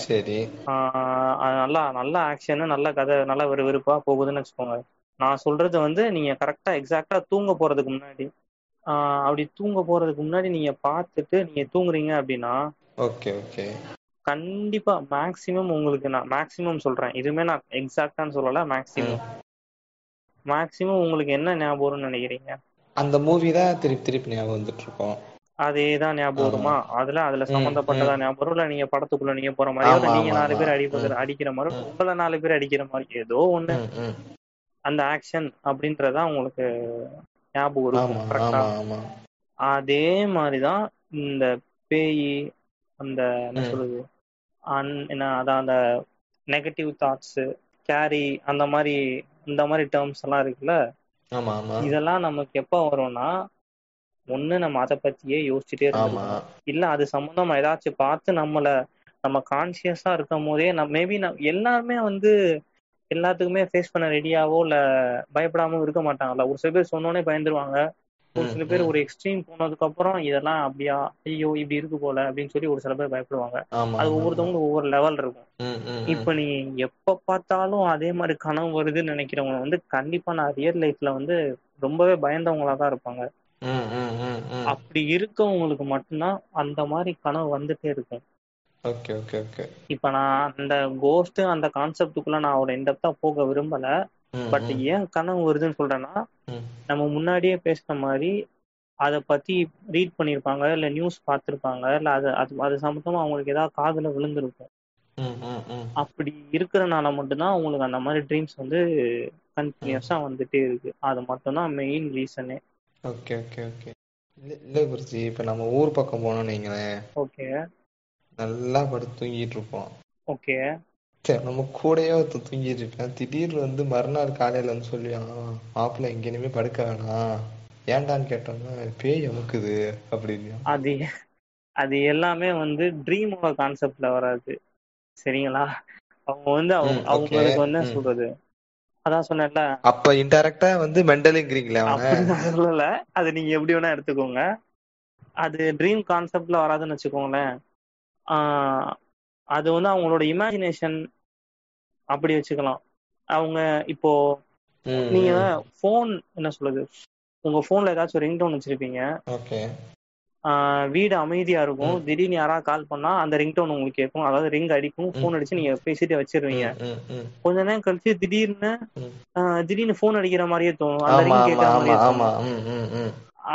நல்லா நல்ல ஆக்ஷன் நல்ல கதை நல்ல ஒரு விருப்பா போகுதுன்னு வச்சுக்கோங்க. நான் சொல்றது வந்து நீங்க கரெக்டா எக்ஸாக்டா தூங்க போறதுக்கு முன்னாடி ஆஹ் அப்படி தூங்க போறதுக்கு முன்னாடி நீங்க பார்த்துட்டு நீங்க தூங்குறீங்க அப்படின்னா ஓகே ஓகே. கண்டிப்பா மேக்சிமம் உங்களுக்கு நான் மேக்சிமம் சொல்றேன். இதுவுமே நான் எக்ஸாக்டான்னு சொல்லல மேக்சிமம் மேக்சிமம் உங்களுக்கு என்ன ஞாபகம் வரும்னு நினைக்கிறீங்க? அந்த மூவி தான் திருப்பி திருப்பி ஞாபகம் வந்துட்டு இருக்கோம் அதே தான் ஞாபகம். வருமா? அதுல அதுல சம்பந்தப்பட்டதா ஞாபகம் வரும்? இல்ல நீங்க படத்துக்குள்ள நீங்க போற மாதிரி நீங்க நாலு பேர். அடிப்பது அடிக்கிற மாதிரி. உங்களை நாலு பேர் அடிக்கிற மாதிரி ஏதோ ஒண்ணு. அந்த ஆக்ஷன் அப்படின்றதா உங்களுக்கு ஞாபகம் இருக்கும் கரெக்டா அதே மாதிரிதான் இந்த பேய் அந்த என்ன. சொல்றது என்ன அதான் அந்த நெகட்டிவ் தாட்ஸ் கேரி அந்த மாதிரி இந்த மாதிரி டேர்ம்ஸ் எல்லாம் இருக்குல்ல? இதெல்லாம் நமக்கு எப்ப வரும்னா ஒண்ணு நம்ம அதை பத்தியே யோசிச்சுட்டே இருக்கோம் இல்ல அது சம்பந்தமா ஏதாச்சும் பார்த்து நம்மள நம்ம கான்சியஸா இருக்கும் போதே மேபி எல்லாருமே வந்து எல்லாத்துக்குமே ஃபேஸ் பண்ண ரெடியாவோ இல்ல பயப்படாம இருக்க மாட்டாங்கல்ல ஒரு சில பேர் சொன்னோடனே பயந்துருவாங்க ஒரு சில பேர். ஒரு எக்ஸ்ட்ரீம் போனதுக்கு அப்புறம் இதெல்லாம் அப்படியா ஐயோ இப்படி இருக்கு போல அப்படின்னு சொல்லி ஒரு சில பேர் பயப்படுவாங்க அது. ஒவ்வொருத்தவங்களும் ஒவ்வொரு லெவல் இருக்கும். இப்ப நீ எப்ப பார்த்தாலும் அதே மாதிரி கனவு வருதுன்னு நினைக்கிறவங்க வந்து கண்டிப்பா நான் ரியல் லைஃப்ல வந்து ரொம்பவே பயந்தவங்களா தான் இருப்பாங்க. அப்படி இருக்கவங்களுக்கு மட்டும்தான் அந்த மாதிரி கனவு வந்துட்டே இருக்கும் ஓகே ஓகே ஓகே. இப்ப நான் அந்த கோஸ்ட் அந்த கான்செப்டுக்குள்ள நான் ஒரு இன்டெப்தா போக விரும்பல. பட் ஏன் கனவு வருதுன்னு சொல்றேன்னா. நம்ம முன்னாடியே பேசின மாதிரி அதை பத்தி ரீட் பண்ணியிருப்பாங்க இல்ல நியூஸ் பார்த்திருப்பாங்க இல்ல அது அது அது சம்பந்தமா அவங்களுக்கு ஏதாவது காதுல விழுந்திருக்கும். அப்படி இருக்கிறனால மட்டும்தான் அவங்களுக்கு அந்த மாதிரி ட்ரீம்ஸ் வந்து கண்டினியூஸா வந்துட்டே இருக்கு. அது மட்டும்தான் மெயின் ரீசனே ஓகே ஓகே ஓகே. இல்ல குருஜி இப்ப நம்ம ஊர் பக்கம் போனோம்னு வைங்களேன். ஓகே. நல்லா படுத்து தூங்கிட்டு இருப்போம். ஓகே. சரி நம்ம கூடயே ஒருத்தன் தூங்கிட்டு இருப்பேன் திடீர்னு வந்து மறுநாள் காலையில வந்து சொல்லுவான் மாப்பிள்ளை எங்க இனிமே படுக்க வேணாம். ஏன்டான்னு கேட்டோம்னா பேய் அமுக்குது அப்படின்னு. அது அது எல்லாமே வந்து ட்ரீமோட கான்செப்ட்ல வராது. சரிங்களா? அவங்க வந்து அவங்க. அவங்களுக்கு வந்து. சொல்றது? அதான் சொன்னேன்ல. அப்ப இன்டைரக்டா வந்து மெண்டலுங்கிறீங்களே சொல்லல. அது நீங்க எப்படி வேணா எடுத்துக்கோங்க. அது ட்ரீம் கான்செப்ட்ல வராதுன்னு வச்சுக்கோங்களேன். அது வந்து அவங்களோட இமேஜினேஷன் அப்படி வச்சுக்கலாம். அவங்க இப்போ நீங்க ம். ஃபோன் என்ன சொல்றது? உங்க போன்ல ஏதாச்சும் ரிங்டோன் வச்சிருப்பீங்க. ஓகே. ஆஹ் வீடு அமைதியா இருக்கும். திடீர்னு யாராவது கால் பண்ணா அந்த ரிங்டோன் உங்களுக்கு கேட்கும். அதாவது ரிங் அடிக்கும். ஃபோன் அடிச்சு நீங்க பேசிட்டு வச்சிருவீங்க. கொஞ்ச நேரம் கழிச்சு திடீர்னு திடீர்னு ஃபோன் அடிக்கிற மாதிரியே தோணும். அந்த ரிங் கேட்கற மாதிரியே.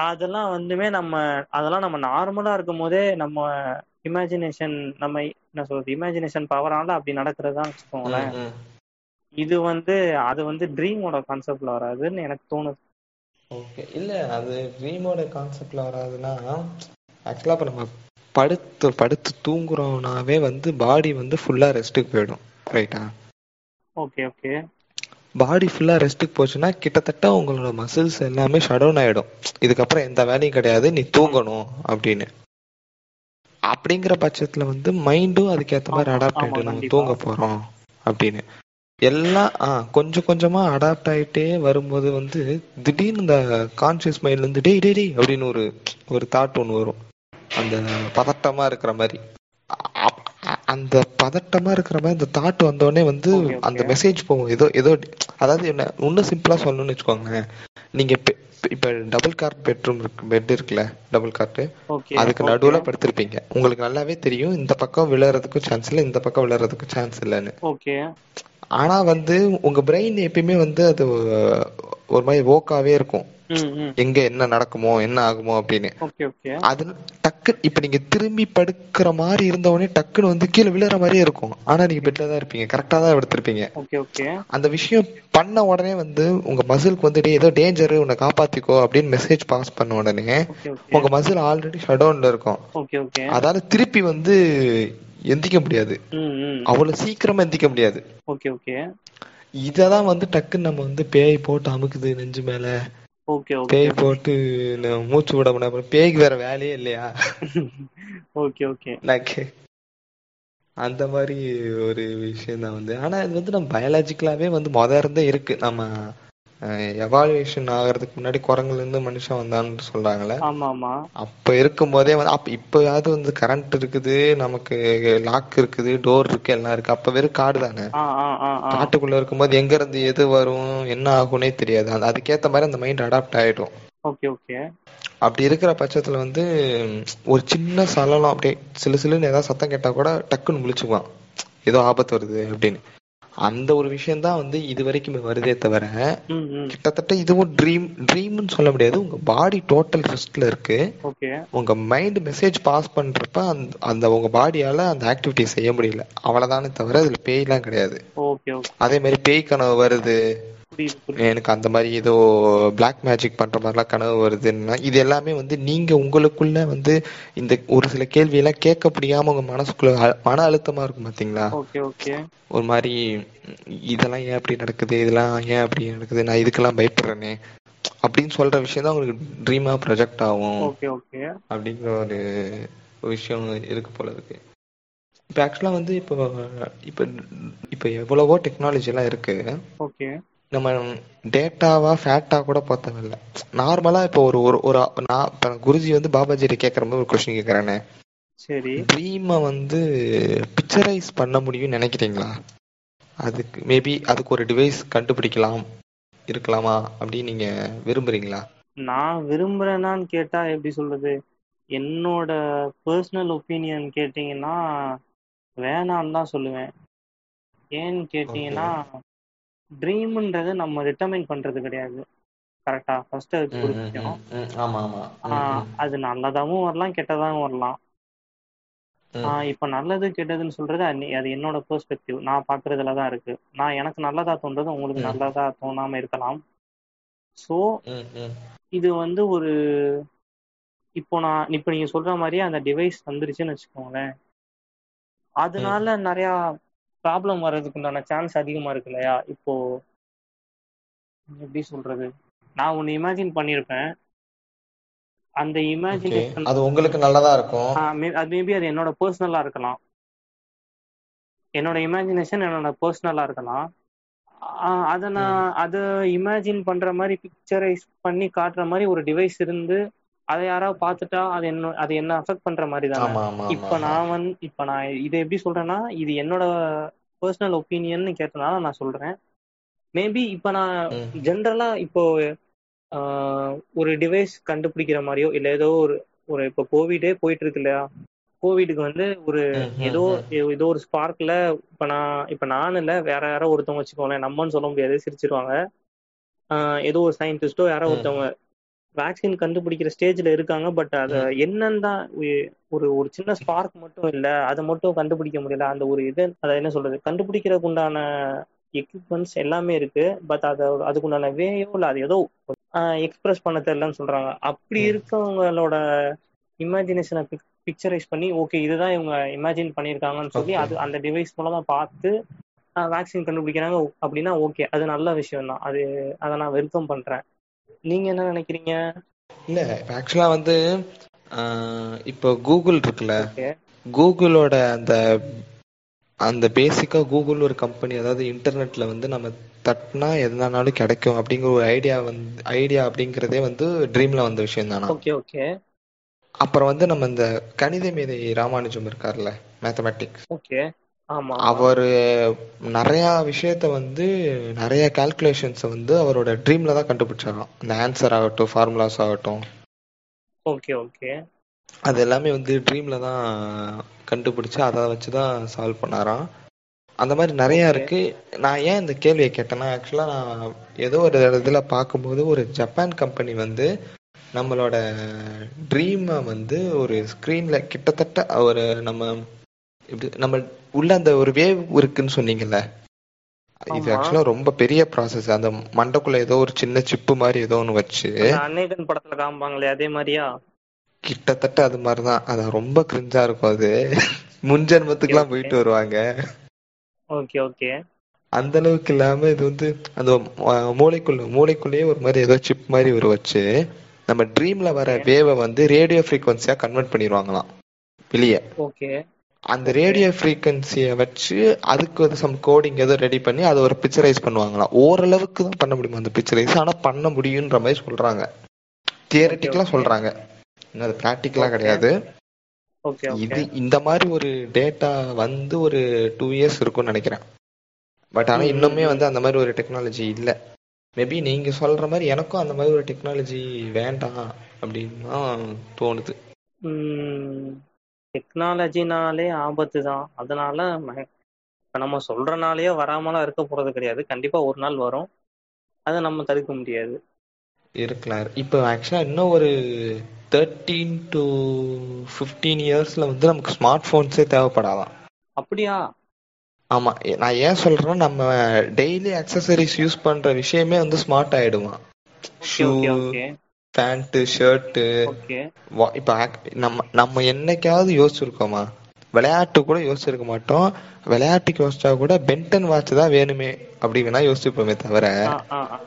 அதெல்லாம் வந்துமே நம்ம அதெல்லாம் நம்ம நார்மலா இருக்கும் போதே நம்ம இமேஜினேஷன் நம்ம என்ன சொல்றது இமேஜினேஷன் பவரால அப்படி நடக்கிறதா வச்சுக்கோங்களேன். இது வந்து அது வந்து ட்ரீமோட கான்செப்ட்ல வராதுன்னு எனக்கு தோணுது. ஓகே. இல்ல அது ட்ரீமோட கான்செப்ட்ல வராதுன்னா ஆக்சுவலா இப்ப நம்ம படுத்து படுத்து தூங்குறோம்னாவே வந்து பாடி வந்து ஃபுல்லா ரெஸ்ட்டுக்கு போயிடும் ரைட்டா ஓகே ஓகே. பாடி ஃபுல்லா ரெஸ்ட்டுக்கு போச்சுன்னா கிட்டத்தட்ட உங்களோட மசில்ஸ் எல்லாமே ஷட் டவுன் ஆயிடும். இதுக்கப்புறம் எந்த வேலையும் கிடையாது நீ தூங்கணும் அப்படின்னு. அப்படிங்கிற பட்சத்துல வந்து மைண்டும் அதுக்கேத்த மாதிரி அடாப்ட் ஆயிட்டு நம்ம. தூங்க போறோம் அப்படின்னு. எல்லாம் ஆ கொஞ்சம் கொஞ்சமா அடாப்ட் ஆயிட்டே வரும்போது வந்து திடீர்னு இந்த கான்சியஸ் மைண்ட்ல இருந்து டேய் டேய் டேய் அப்படின்னு ஒரு ஒரு தாட் ஒன்று வரும். அந்த பதட்டமா இருக்கிற மாதிரி. அந்த பதட்டமா இருக்கிற மாதிரி அந்த தாட் வந்தோடனே வந்து. அந்த மெசேஜ் போகும். ஏதோ ஏதோ அதாவது என்ன இன்னும் சிம்பிளா சொல்லணும்னு வச்சுக்கோங்களேன். நீங்க இப்ப டபுள் கார்ட் பெட்ரூம் இருக்கு பெட் இருக்குல்ல டபுள் கார்ட் அதுக்கு நடுவுல படுத்திருப்பீங்க. உங்களுக்கு நல்லாவே தெரியும் இந்த பக்கம் விழுறதுக்கும் சான்ஸ் இல்ல இந்த பக்கம் விழுறதுக்கும் சான்ஸ் இல்லைன்னு. ஓகே ஆனா வந்து உங்க பிரெயின் எப்பயுமே வந்து அது ஒரு மாதிரி ஓக்காவே இருக்கும். எங்க என்ன நடக்குமோ என்ன ஆகுமோ அப்படின்னு. அது டக்கு இப்ப நீங்க திரும்பி படுக்கிற மாதிரி இருந்த உடனே டக்குன்னு வந்து கீழே விழுற மாதிரியே இருக்கும். ஆனா நீங்க பெட்ல தான் இருப்பீங்க. கரெக்டா தான் எடுத்திருப்பீங்க அந்த விஷயம் பண்ண உடனே வந்து உங்க மசிலுக்கு வந்து "டேய், ஏதோ டேஞ்சர் உன்னை காப்பாத்திக்கோ அப்படின்னு மெசேஜ் பாஸ் பண்ண உடனே உங்க மசில் ஆல்ரெடி ஷட் டவுன்ல இருக்கும். அதால திருப்பி வந்து எந்திக்க முடியாது. அவ்வளவு சீக்கிரமா எந்திக்க முடியாது. Okay okay. இததான் வந்து டக்குன்னு நம்ம வந்து பேய் போட்டு அமுக்குது நெஞ்சு மேல. ஓகே ஓகே பேய் போட்டு மூச்சு விட முடியாம பேய்க்கு வேற வேலையே இல்லையா? ஓகே ஓகே அந்த மாதிரி ஒரு விஷயம் தான் வந்து. ஆனா இது வந்து நம்ம பயாலஜிக்கலாவே வந்து முத இருந்தே இருக்கு. நம்ம எவாலுவேஷன் ஆகிறதுக்கு முன்னாடி குரங்குல இருந்து மனுஷன் வந்தான்னு சொல்றாங்கல்ல? அப்ப இருக்கும் போதே வந்து அப்ப இப்பயாவது வந்து கரண்ட் இருக்குது நமக்கு லாக் இருக்குது டோர் இருக்கு எல்லாம் இருக்கு. அப்ப வெறும் காடு தானே? காட்டுக்குள்ள இருக்கும்போது எங்க இருந்து எது வரும் என்ன ஆகும்னே தெரியாது. அது- அதுக்கேத்த மாதிரி அந்த மைண்ட் அடாப்ட் ஆயிடும். Okay okay. அப்படி இருக்கிற பட்சத்துல வந்து ஒரு சின்ன சலனம் அப்படியே சிலு சிலுன்னு ஏதாவது சத்தம் கேட்டா கூட டக்குன்னு முழிச்சுக்குவான். ஏதோ ஆபத்து வருது அப்படின்னு. அந்த ஒரு விஷயம் தான் வந்து இது வரைக்கும் வருதே தவிர கிட்டத்தட்ட இதுவும் ட்ரீம் ட்ரீம்னு சொல்ல முடியாது. உங்க பாடி டோட்டல் ரெஸ்ட்ல இருக்கு. உங்க மைண்ட் மெசேஜ் பாஸ் பண்றப்ப அந்த அந்த உங்க பாடியால அந்த ஆக்டிவிட்டி செய்ய முடியல. அவ்வளவுதானே தவிர அதுல பேய்லாம் கிடையாது. அதே மாதிரி பேய் கனவு வருது. எனக்கு அந்த மாதிரி ஏதோ பிளாக் மேஜிக் பண்ற மாதிரிலாம் கனவு வருதுன்னா இது எல்லாமே வந்து நீங்க உங்களுக்குள்ள வந்து இந்த ஒரு சில கேள்வி எல்லாம் கேட்க முடியாம உங்க மனசுக்குள்ள மன அழுத்தமா இருக்கும் பாத்தீங்களா? ஒரு மாதிரி இதெல்லாம் ஏன் அப்படி நடக்குது? இதெல்லாம் ஏன் அப்படி நடக்குது? நான் இதுக்கெல்லாம் பயப்படுறேனே. அப்படின்னு சொல்ற விஷயம் தான் உங்களுக்கு ட்ரீமா ப்ரொஜெக்ட் ஆகும். அப்படிங்கிற ஒரு விஷயம் இருக்கு போல இருக்கு. இப்போ ஆக்சுவலா வந்து இப்போ இப்போ இப்போ எவ்வளவோ டெக்னாலஜி எல்லாம் இருக்கு. ஓகே. நம்ம டேட்டாவா ஃபேக்டா கூட பார்த்ததில்ல நார்மலா இப்போ ஒரு ஒரு ஒரு நான் இப்ப குருஜி வந்து பாபாஜிட்ட கேட்குற மாதிரி ஒரு கொஸ்டின் கேட்கறானே. சரி. ட்ரீமை வந்து பிக்சரைஸ் பண்ண முடியும்னு நினைக்கிறீங்களா? அதுக்கு மேபி அதுக்கு ஒரு டிவைஸ் கண்டுபிடிக்கலாம் இருக்கலாமா அப்படின்னு நீங்க விரும்புறீங்களா? நான் விரும்புறேனான்னு கேட்டா எப்படி சொல்றது? என்னோட பர்சனல் ஒப்பீனியன் கேட்டிங்கன்னா வேணான்னு தான் சொல்லுவேன். ஏன்னு கேட்டிங்கன்னா ட்ரீம்ன்றது நம்ம டிட்டர்மைன் பண்றது கிடையாது. கரெக்டா ஃபர்ஸ்ட் அது ஆஹ் அது நல்லதாவும் வரலாம் கெட்டதாவும் வரலாம். இப்ப நல்லது கெட்டதுன்னு சொல்றது அது- என்னோட பெர்ஸ்பெக்டிவ் நான் பாக்குறதுல தான் இருக்கு. நான் எனக்கு நல்லதா தோன்றது உங்களுக்கு. நல்லதா தோணாம இருக்கலாம். சோ. இது வந்து ஒரு இப்போ நான் இப்ப நீங்க சொல்ற மாதிரியே அந்த டிவைஸ் வந்துருச்சுன்னு வச்சுக்கோங்களேன். அதனால நிறைய ப்ராப்ளம் வர்றதுக்கு உண்டான சான்ஸ் அதிகமா இருக்கு இல்லையா? இப்போ எப்படி சொல்றது? நான் ஒன்னு இமேஜின் பண்ணியிருப்பேன் அந்த. இமேஜினேஷன் அது உங்களுக்கு நல்லதா இருக்கும். அது மேபி அது என்னோட பர்சனலா இருக்கலாம். என்னோட இமேஜினேஷன் என்னோட பர்சனலா இருக்கலாம். அத நான் அதை இமேஜின் பண்ற மாதிரி பிக்சரைஸ் பண்ணி காட்டுற மாதிரி ஒரு டிவைஸ் இருந்து அதை யாராவது பார்த்துட்டா அது என்ன அது என்ன அஃபெக்ட் பண்ற மாதிரி தானே இப்ப நான் வந்து இப்ப நான் இதை எப்படி சொல்றேன்னா இது என்னோட பர்சனல் ஒப்பீனியன் கேட்டனால நான் சொல்றேன் மேபி இப்ப நான். ஜென்ரலா இப்போ ஒரு டிவைஸ் கண்டுபிடிக்கிற மாதிரியோ இல்ல ஏதோ ஒரு ஒரு இப்போ கோவிடே போயிட்டு இருக்கு இல்லையா கோவிடுக்கு வந்து ஒரு ஏதோ. ஏதோ ஒரு ஸ்பார்க்ல இப்ப நான் இப்ப நான் இல்ல வேற யாரோ ஒருத்தவங்க வச்சுக்கோங்களேன் நம்மன்னு சொல்ல முடியாது சிரிச்சிருவாங்க ஏதோ ஒரு சயின்டிஸ்டோ யாரோ. ஒருத்தவங்க வேக்சின் கண்டுபிடிக்கிற ஸ்டேஜ்ல இருக்காங்க பட் அத என்னன்னு தான் ஒரு ஒரு சின்ன ஸ்பார்க் மட்டும் இல்ல அதை மட்டும் கண்டுபிடிக்க முடியல. அந்த ஒரு இது அதை என்ன சொல்றது? கண்டுபிடிக்கிறதுக்கு உண்டான எக்யூப்மெண்ட்ஸ் எல்லாமே இருக்கு பட் அத அதுக்குண்டான வேயோ இல்ல அது ஏதோ எக்ஸ்பிரஸ் பண்ண தெரியலன்னு சொல்றாங்க. அப்படி. இருக்கவங்களோட இமேஜினேஷனை பிக்சரைஸ் பண்ணி ஓகே இதுதான் இவங்க இமேஜின் பண்ணியிருக்காங்கன்னு சொல்லி. அது அந்த டிவைஸ் மூலமா பார்த்து வேக்சின் கண்டுபிடிக்கிறாங்க அப்படின்னா ஓகே அது நல்ல விஷயம் தான் அது அதை நான் வெல்கம் பண்றேன். நீங்க என்ன நினைக்கிறீங்க? இல்ல ஆக்சுவலா வந்து இப்போ கூகுள் இருக்குல்ல கூகுளோட அந்த அந்த பேசிக்கா கூகுள் ஒரு கம்பெனி அதாவது இன்டர்நெட்ல வந்து நம்ம தட்டினா எதுனாலும் கிடைக்கும் அப்படிங்கிற ஒரு ஐடியா வந்து ஐடியா அப்படிங்கறதே வந்து ட்ரீம்ல வந்த விஷயம் தானா ஓகே ஓகே. அப்புறம் வந்து நம்ம இந்த கணித மேதை ராமானுஜம் இருக்கார்ல மேத்தமெட்டிக்ஸ் ஓகே. அவரு நிறைய விஷயத்த வந்து நிறைய கால்குலேஷன்ஸை வந்து அவரோட ட்ரீம்ல தான் கண்டுபிடிச்சாராம். அந்த ஆன்சர் ஆகட்டும் ஃபார்முலாஸ் ஆகட்டும். ஓகே ஓகே அது எல்லாமே வந்து ட்ரீம்ல தான் கண்டுபிடிச்சு அதை வச்சு தான் சால்வ் பண்ணாராம். அந்த மாதிரி நிறைய. இருக்கு. நான் ஏன் இந்த கேள்வியை கேட்டேன்னா ஆக்சுவலா நான் ஏதோ ஒரு இதுல பார்க்கும்போது ஒரு ஜப்பான் கம்பெனி வந்து நம்மளோட ட்ரீமை வந்து ஒரு ஸ்க்ரீன்ல கிட்டத்தட்ட ஒரு நம்ம இப்படி நம்ம உள்ள அந்த ஒரு வேவ் இருக்குன்னு சொன்னீங்கல்ல இது. ஆக்சுவலா ரொம்ப பெரிய ப்ராசஸ் அந்த மண்டைக்குள்ள ஏதோ ஒரு சின்ன சிப்பு மாதிரி ஏதோ ஒன்று வச்சு அநேகன் படத்துல காமிப்பாங்களே அதே மாதிரியா? கிட்டத்தட்ட அது மாதிரிதான். அது ரொம்ப கிரிஞ்சா இருக்கும் அது. முன்ஜென்மத்துக்குலாம் போயிட்டு வருவாங்க. ஓகே ஓகே அந்த அளவுக்கு இல்லாம இது வந்து அந்த மூளைக்குள்ள மூளைக்குள்ளேயே ஒரு மாதிரி ஏதோ சிப் மாதிரி ஒரு வச்சு நம்ம ட்ரீம்ல வர வேவை வந்து ரேடியோ ஃப்ரீக்வன்சியா கன்வெர்ட் பண்ணிடுவாங்களாம். வெளியே. ஓகே அந்த ரேடியோ ஃப்ரீக்வன்சியை வச்சு அதுக்கு ஒரு சம் கோடிங் ஏதோ ரெடி பண்ணி அதை ஒரு பிக்சரைஸ் பண்ணுவாங்களாம் ஓரளவுக்கு தான் பண்ண முடியும் அந்த பிக்சரைஸ் ஆனா பண்ண முடியுன்ற மாதிரி சொல்றாங்க. தியரட்டிக்கலா okay. சொல்றாங்க. இன்னும் அது ப்ராக்டிக்கலா Okay. கிடையாது. இது இந்த மாதிரி ஒரு டேட்டா வந்து ஒரு டூ இயர்ஸ் இருக்கும்னு நினைக்கிறேன். பட் ஆனா ம், ம், இன்னுமே. வந்து அந்த மாதிரி ஒரு டெக்னாலஜி இல்ல. மேபி நீங்க சொல்ற மாதிரி எனக்கும் அந்த மாதிரி ஒரு டெக்னாலஜி வேண்டாம் அப்படின்னு தோணுது. டெக்னாலஜினாலே ஆபத்து தான். அதனால ம- இப்ப நம்ம சொல்றனாலயே வராமலாம் இருக்க போறது கிடையாது. கண்டிப்பா ஒரு நாள் வரும். அதை நம்ம தடுக்க முடியாது. இருக்கலாம். இப்போ ஆக்சுவலா இன்னும் ஒரு தேர்ட்டீன் டு ஃபிஃப்டீன் இயர்ஸ்ல வந்து நமக்கு ஸ்மார்ட் போன்ஸே தேவைப்படாதான் அப்படியா? ஆமா. நான் ஏன் சொல்றேன்னா நம்ம டெய்லி அக்சசரிஸ் யூஸ் பண்ற விஷயமே வந்து ஸ்மார்ட் ஆயிடுமா? Okay shoe okay okay pant shirt இப்ப நம்ம நம்ம என்னைக்காவது யோசிச்சிருக்கோமா? விளையாட்டு கூட யோசிச்சிருக்க மாட்டோம். விளையாட்டுக்கு யோசிச்சா கூட பென்டன் வாட்ச் தான் வேணுமே அப்படி வேணா யோசிப்போமே தவிர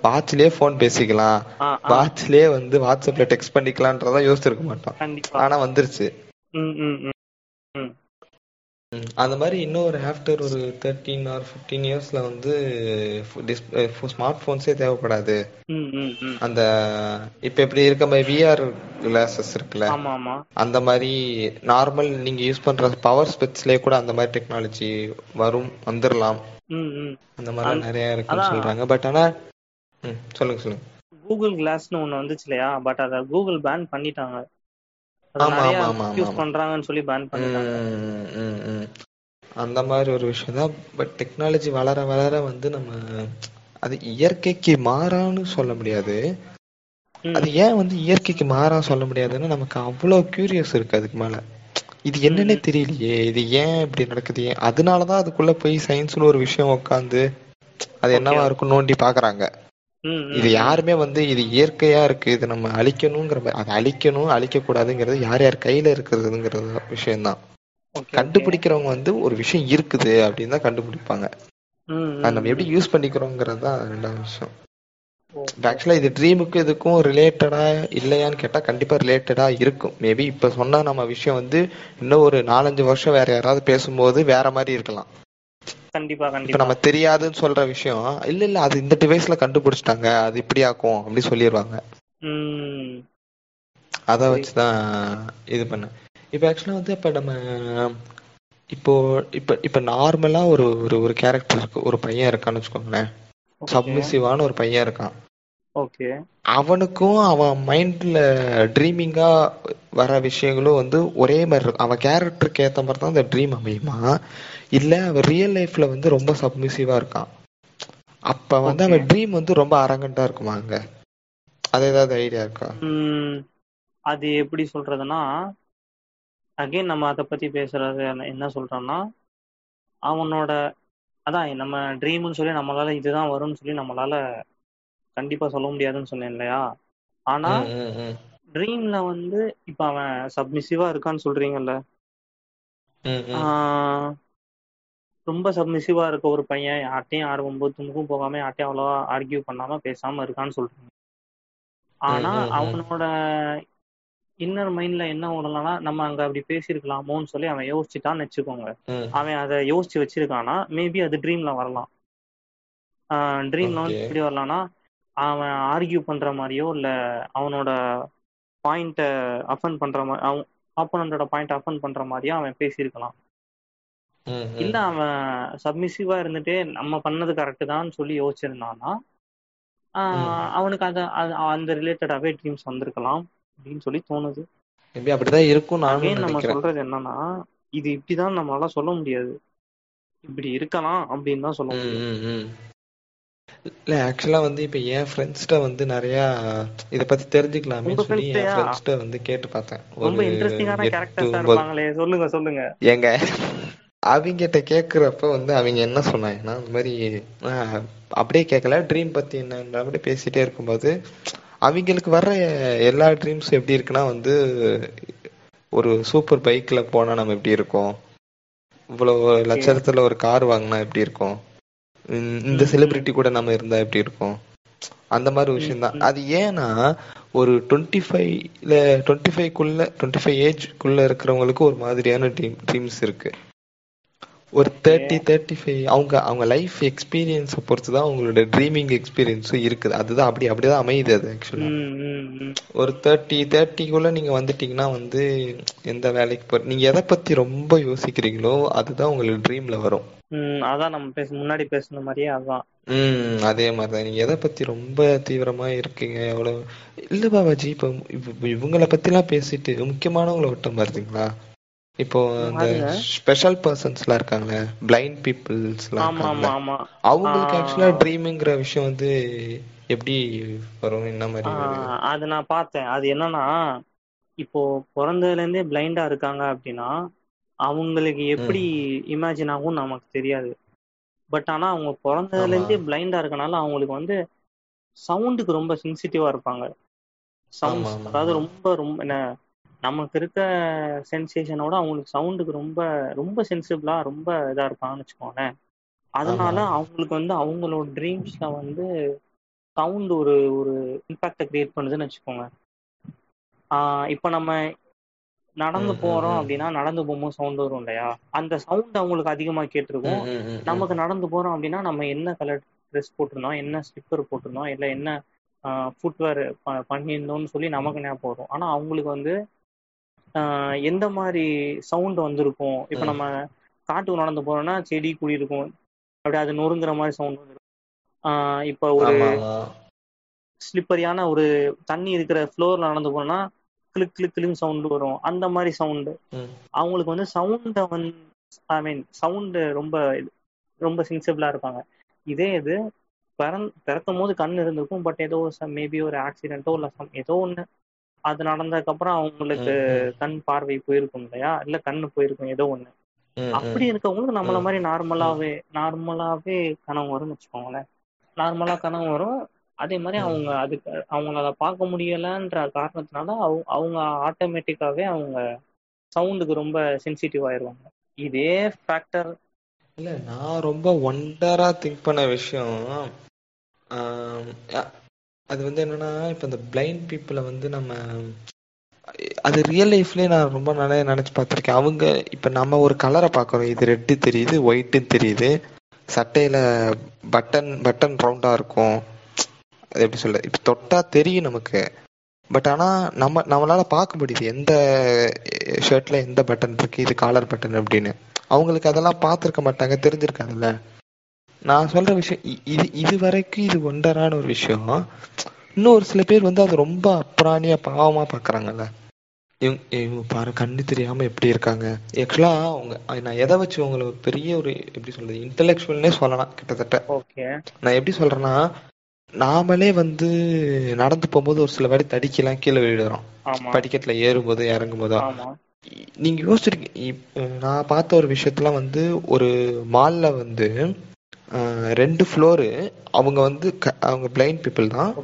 வாட்ச்லயே போன் பேசிக்கலாம். வாட்ச்லயே வந்து வாட்ஸ்அப்ல டெக்ஸ்ட் பண்ணிக்கலாம்ன்றதான் யோசிச்சிருக்க மாட்டோம். ஆனா வந்துருச்சு. அந்த மாதிரி இன்னொரு ஆஃப்டர் ஒரு தேர்ட்டீன் ஆர் ஃபிஃப்டீன் இயர்ஸ்ல வந்து ஸ்மார்ட் போன்ஸே தேவைப்படாது. அந்த இப்ப எப்படி இருக்க மாதிரி விஆர் கிளாஸஸ் இருக்குல்ல? அந்த மாதிரி நார்மல் நீங்க யூஸ் பண்ற பவர் ஸ்பெட்ஸ்லயே கூட அந்த மாதிரி டெக்னாலஜி வரும் வந்துடலாம் ம் ம். அந்த மாதிரி நிறைய இருக்குன்னு. சொல்றாங்க. பட் ஆனா ம், சொல்லுங்க சொல்லுங்க. கூகுள் கிளாஸ்னு ஒண்ணு வந்துச்சு இல்லையா? பட் அத கூகுள் பேன் பண்ணிட்டாங்க அத ஆமா, நிறைய ஆமா, ஆமா, யூஸ் ஆமா. பண்றாங்கன்னு சொல்லி பேன் பண்ணிட்டாங்க. ம், ம், ம். அந்த மாதிரி ஒரு விஷயம் தான். பட் டெக்னாலஜி வளர வளர வந்து நம்ம அது இயற்கைக்கு மாறான்னு சொல்ல முடியாது. அது ஏன் வந்து இயற்கைக்கு மாறா சொல்ல முடியாதுன்னா நமக்கு அவ்வளவு கியூரியஸ் இருக்கு அதுக்கு மேல. இது என்னன்னே. தெரியலையே. இது ஏன் இப்படி நடக்குது? ஏன்? அதனாலதான் அதுக்குள்ள போய் சயின்ஸ்னு ஒரு விஷயம் உட்காந்து அது என்னவா. இருக்கும் நோண்டி பாக்குறாங்க. இது. யாருமே வந்து இது இயற்கையா இருக்கு இது நம்ம அழிக்கணுங்கிற அதை அழிக்கணும் அழிக்க கூடாதுங்கிறது யார் யார் கையில இருக்கிறதுங்கிறது விஷயம்தான். கண்டுபிடிக்கிறவங்க வந்து ஒரு விஷயம் இருக்குது அப்படின்னு தான் கண்டுபிடிப்பாங்க அது நம்ம எப்படி. யூஸ் பண்ணிக்கிறோங்கிறது தான் ரெண்டாவது விஷயம் ஆக்சுவலா இது ட்ரீமுக்கு இதுக்கும் ரிலேட்டடா இல்லையான்னு கேட்டா கண்டிப்பா ரிலேட்டடா இருக்கும் மேபி இப்ப சொன்ன நம்ம விஷயம் வந்து இன்னும் ஒரு நாலஞ்சு வருஷம் வேற யாராவது பேசும்போது வேற மாதிரி இருக்கலாம் கண்டிப்பா இப்ப கண்டிப்பா நம்ம தெரியாதுன்னு சொல்ற விஷயம் இல்ல இல்ல அது இந்த டிவைஸ்ல கண்டுபிடிச்சிட்டாங்க அது இப்படி ஆக்கும் அப்படி சொல்லிடுவாங்க அத. வச்சுதான் இது பண்ணேன் இப்ப ஆக்சுவலா வந்து இப்ப நம்ம இப்போ இப்ப இப்ப நார்மலா ஒரு ஒரு ஒரு கேரக்டர் இருக்கு ஒரு பையன் இருக்கான்னு வச்சுக்கோங்களேன். சப்மிசிவான ஒரு பையன் இருக்கான். அவனுக்கும் அவன் மைண்ட்ல ட்ரீமிங்கா வர விஷயங்களும் வந்து ஒரே மாதிரி இருக்கும். அவன் கேரக்டருக்கு ஏத்த மாதிரி தான் அந்த ட்ரீம் அமையுமா? இல்ல அவன் ரியல் லைஃப்ல வந்து ரொம்ப சப்மிசிவா இருக்கான்? அப்ப வந்து. அவன் ட்ரீம் வந்து ரொம்ப அரகண்டா இருக்குமா அங்க? அது ஏதாவது ஐடியா இருக்கா? அது எப்படி சொல்றதுன்னா அகைன் நம்ம அதை பத்தி பேசுறது என்ன- என்ன சொல்றோம்னா அவனோட அதான் நம்ம ட்ரீம்னு சொல்லி நம்மளால இதுதான் வரும்னு சொல்லி நம்மளால கண்டிப்பா சொல்ல முடியாதுன்னு சொன்னேன் இல்லையா ஆனா. ட்ரீம்ல வந்து இப்ப அவன் சப்மிசிவா இருக்கான்னு சொல்றீங்கல்ல ரொம்ப சப்மிசிவா இருக்க ஒரு பையன் யார்ட்டையும் யார் ஒன்பதுக்கும் போகாம யார்ட்டையும் அவ்வளவா ஆர்கியூ பண்ணாம பேசாம இருக்கான்னு சொல்றீங்க ஆனா. அவனோட இன்னர் மைண்ட்ல என்ன ஓடலாம்னா நம்ம அங்க அப்படி பேசியிருக்கலாமோன்னு சொல்லி அவன் யோசிச்சுட்டான்னு வச்சுக்கோங்க. அவன் அதை யோசிச்சு வச்சிருக்கானா மேபி அது ட்ரீம்ல வரலாம் ட்ரீம்ல வந்து. எப்படி வரலாம்னா அவன் ஆர்கியூ பண்ற மாதிரியோ இல்ல அவனோட பாயிண்ட அஃபன் பண்ற மாதிரி அவன் ஆப்போனண்டோட பாயிண்ட் அஃபன் பண்ற மாதிரியோ அவன் பேசியிருக்கலாம். இல்ல அவன் சப்மிசிவா இருந்துட்டு நம்ம பண்ணது கரெக்ட் தான் சொல்லி யோசிச்சிருந்தானா ஆஹ் அவனுக்கு அத அந்த ரிலேட்டடாவே ட்ரீம்ஸ் வந்திருக்கலாம் அப்படின்னு சொல்லி தோணுது. அப்படிதான் இருக்கும் நம்ம சொல்றது என்னன்னா இது இப்படிதான் நம்மளால சொல்ல முடியாது. இப்படி இருக்கலாம் அப்படின்னு தான் சொல்ல முடியும். இல்ல ஆக்சுவலா வந்து இப்ப என் ஃப்ரெண்ட்ஸ்ட வந்து நிறைய இத பத்தி தெரிஞ்சுக்கலாமே சொல்லி என்? ஃப்ரெண்ட்ஸ்ட வந்து கேட்டு பார்த்தேன். ரொம்ப இன்ட்ரெஸ்டிங்கான கேரக்டர்ஸா இருப்பாங்களே. சொல்லுங்க சொல்லுங்க. ஏங்க அவங்கிட்ட கேக்குறப்ப வந்து அவங்க என்ன சொன்னாங்கன்னா இந்த மாதிரி அப்படியே கேட்கல. ட்ரீம் பத்தி என்ன அப்படியே பேசிட்டே இருக்கும்போது அவங்களுக்கு வர்ற எல்லா ட்ரீம்ஸும் எப்படி இருக்குன்னா வந்து ஒரு சூப்பர் பைக்ல போனா நம்ம எப்படி இருக்கோம்? இவ்வளவு லட்சத்துல ஒரு கார் வாங்கினா எப்படி இருக்கும்? இந்த செலிபிரிட்டி கூட நம்ம இருந்தா எப்படி இருக்கும்? அந்த மாதிரி விஷயம் தான். அது ஏன்னா ஒரு டுவெண்ட்டி ஃபைவ்ல டுவெண்ட்டி ஃபைவ்க்குள்ள டுவெண்ட்டி ஃபைவ் ஏஜ்க்குள்ள இருக்கிறவங்களுக்கு ஒரு மாதிரியான ட்ரீம் ட்ரீம்ஸ் இருக்கு. ஒரு தேர்ட்டி தேர்ட்டி ஃபைவ் அவங்க அவங்க லைஃப் எக்ஸ்பீரியன்ஸை பொறுத்து தான் அவங்களோட ட்ரீமிங் எக்ஸ்பீரியன்ஸும் இருக்குது. அதுதான் அப்படி அப்படிதான் அமையுது அது ஆக்சுவலா. ஒரு தேர்ட்டி தேர்ட்டிக்குள்ள நீங்க வந்துட்டீங்கன்னா வந்து எந்த வேலைக்கு போற நீங்க எதை பத்தி ரொம்ப யோசிக்கிறீங்களோ அதுதான் உங்களுக்கு ட்ரீம்ல வரும். அதான் நம்ம பேச முன்னாடி பேசுன மாதிரியே அதான் ம் அதே மாதிரிதான். நீங்க எதை பத்தி ரொம்ப தீவிரமா இருக்கீங்க எவ்வளவு இல்ல பாபாஜி இப்போ இவங்கள பத்தி எல்லாம் பேசிட்டு முக்கியமானவங்கள விட்டோம் பாத்தீங்களா இப்போ இந்த? ஸ்பெஷல் பர்சன்ஸ் எல்லாம் இருக்காங்களே பிளைண்ட் பீப்புள்ஸ் எல்லாம் ஆமா அவங்களுக்கு. ஆக்சுவலா ட்ரீம்ங்கிற விஷயம் வந்து எப்படி வரும்? என்ன மாதிரி அது நான் பார்த்தேன். அது என்னன்னா இப்போ பிறந்ததுல இருந்தே பிளைண்டா இருக்காங்க அப்படின்னா அவங்களுக்கு எப்படி இமேஜின் ஆகும் நமக்கு தெரியாது. பட் ஆனா அவங்க பிறந்ததுல இருந்தே பிளைண்டா இருக்கனால அவங்களுக்கு வந்து சவுண்டுக்கு ரொம்ப சென்சிட்டிவா இருப்பாங்க. சவுண்ட் ஆமா, ஆமா, அதாவது. ரொம்ப ரொம்ப என்ன நமக்கு இருக்க சென்சேஷனோட அவங்களுக்கு சவுண்டுக்கு ரொம்ப ரொம்ப சென்சிபிளா ரொம்ப இதா இருப்பாங்கன்னு வச்சுக்கோங்களேன் அதனால. அவங்களுக்கு வந்து அவங்களோட ட்ரீம்ஸ்ல வந்து சவுண்ட் ஒரு ஒரு இம்பாக்ட கிரியேட் பண்ணுதுன்னு வச்சுக்கோங்க ஆஹ் இப்ப நம்ம நடந்து போறோம். அப்படின்னா நடந்து போகும்போது சவுண்ட் வரும் இல்லையா அந்த சவுண்ட் அவங்களுக்கு அதிகமா கேட்டிருக்கும். நமக்கு நடந்து போறோம் அப்படின்னா நம்ம என்ன கலர் ட்ரெஸ் போட்டிருந்தோம் என்ன ஸ்லிப்பர் போட்டிருந்தோம் இல்ல என்ன ஃபுட்வேர் பண்ணியிருந்தோம்னு சொல்லி நமக்கு ஞாபகம் வரும் ஆனா அவங்களுக்கு வந்து எந்த மாதிரி சவுண்ட் வந்திருக்கும் இப்ப. நம்ம காட்டுக்கு நடந்து போறோம்னா செடி குடி இருக்கும் அப்படியே அது நொறுங்குற மாதிரி சவுண்ட் வந்துருக்கும் ஆஹ் இப்ப ஒரு. ஸ்லிப்பரியான ஒரு தண்ணி இருக்கிற ஃப்ளோர்ல நடந்து போனோம்னா கிளிக் கிளிக் கிளிக் சவுண்ட் வரும் அந்த மாதிரி சவுண்டு. அவங்களுக்கு வந்து சவுண்டை வந்து ஐ மீன் சவுண்டு ரொம்ப ரொம்ப சென்சிபிளா இருப்பாங்க இதே இது பிறந் பிறக்கும் போது கண் இருந்திருக்கும் பட் ஏதோ மேபி ஒரு ஆக்சிடென்ட்டோ இல்லை ஏதோ ஒன்று அது நடந்ததுக்கு அப்புறம் அவங்களுக்கு. கண் பார்வை போயிருக்கும் இல்லையா இல்ல கண்ணு போயிருக்கும் ஏதோ ஒண்ணு ம். அப்படி இருக்கவங்களுக்கு நம்மள. மாதிரி நார்மலாவே நார்மலாவே கனவு வரும்னு வச்சுக்கோங்களேன் நார்மலா கனவு வரும் அதே மாதிரி. அவங்க அதுக்கு அவங்கள அதை பார்க்க முடியலன்ற காரணத்தினால அவங்க அவங்க ஆட்டோமேட்டிக்காவே அவங்க சவுண்டுக்கு ரொம்ப சென்சிட்டிவ் ஆயிருவாங்க இதே ஃபேக்டர் இல்ல நான் ரொம்ப ஒண்டரா திங்க் பண்ண விஷயம் அது வந்து என்னன்னா இப்ப இந்த பிளைண்ட் பீப்புளை வந்து நம்ம அது ரியல் லைஃப்லயே நான் ரொம்ப நிறைய நினைச்சு பார்த்துருக்கேன். அவங்க இப்ப நம்ம ஒரு கலரை பார்க்குறோம். இது ரெட்டு தெரியுது ஒயிட்டுன்னு தெரியுது. சட்டையில பட்டன் பட்டன் ரவுண்டா இருக்கும். அது எப்படி சொல்ல இப்ப தொட்டா தெரியும் நமக்கு. பட் ஆனா நம்ம நம்மளால பார்க்க முடியுது. எந்த ஷர்ட்ல எந்த பட்டன் இருக்கு இது காலர் பட்டன் அப்படின்னு. அவங்களுக்கு அதெல்லாம் பார்த்துருக்க மாட்டாங்க தெரிஞ்சிருக்காங்கல்ல நான் சொல்ற விஷயம் இது இது வரைக்கும் இது ஒண்டரான ஒரு விஷயம். இன்னும் ஒரு சில பேர் வந்து அது ரொம்ப அப்புறாணியா பாவமா பாக்குறாங்கல்ல. இவங்க இவங்க பாரு கண்ணு தெரியாம எப்படி இருக்காங்க. ஆக்சுவலா அவங்க நான் எதை வச்சு உங்களை பெரிய ஒரு எப்படி சொல்றது இன்டெலெக்சுவல்னே சொல்லலாம் கிட்டத்தட்ட. ஓகே. நான் எப்படி சொல்றேன்னா நாமளே வந்து நடந்து போகும்போது ஒரு சில வாட்டி தடிக்கலாம் கீழே விழுறோம் படிக்கட்டுல ஏறும்போது இறங்கும் போதோ ஆமா நீங்க யோசிச்சிருக்கீங்க நான் பார்த்த ஒரு விஷயத்துல வந்து ஒரு மால்ல வந்து ரெண்டு ஃப்ளோரு அவங்க வந்து அவங்க பிளைண்ட் பீப்புள் தான்.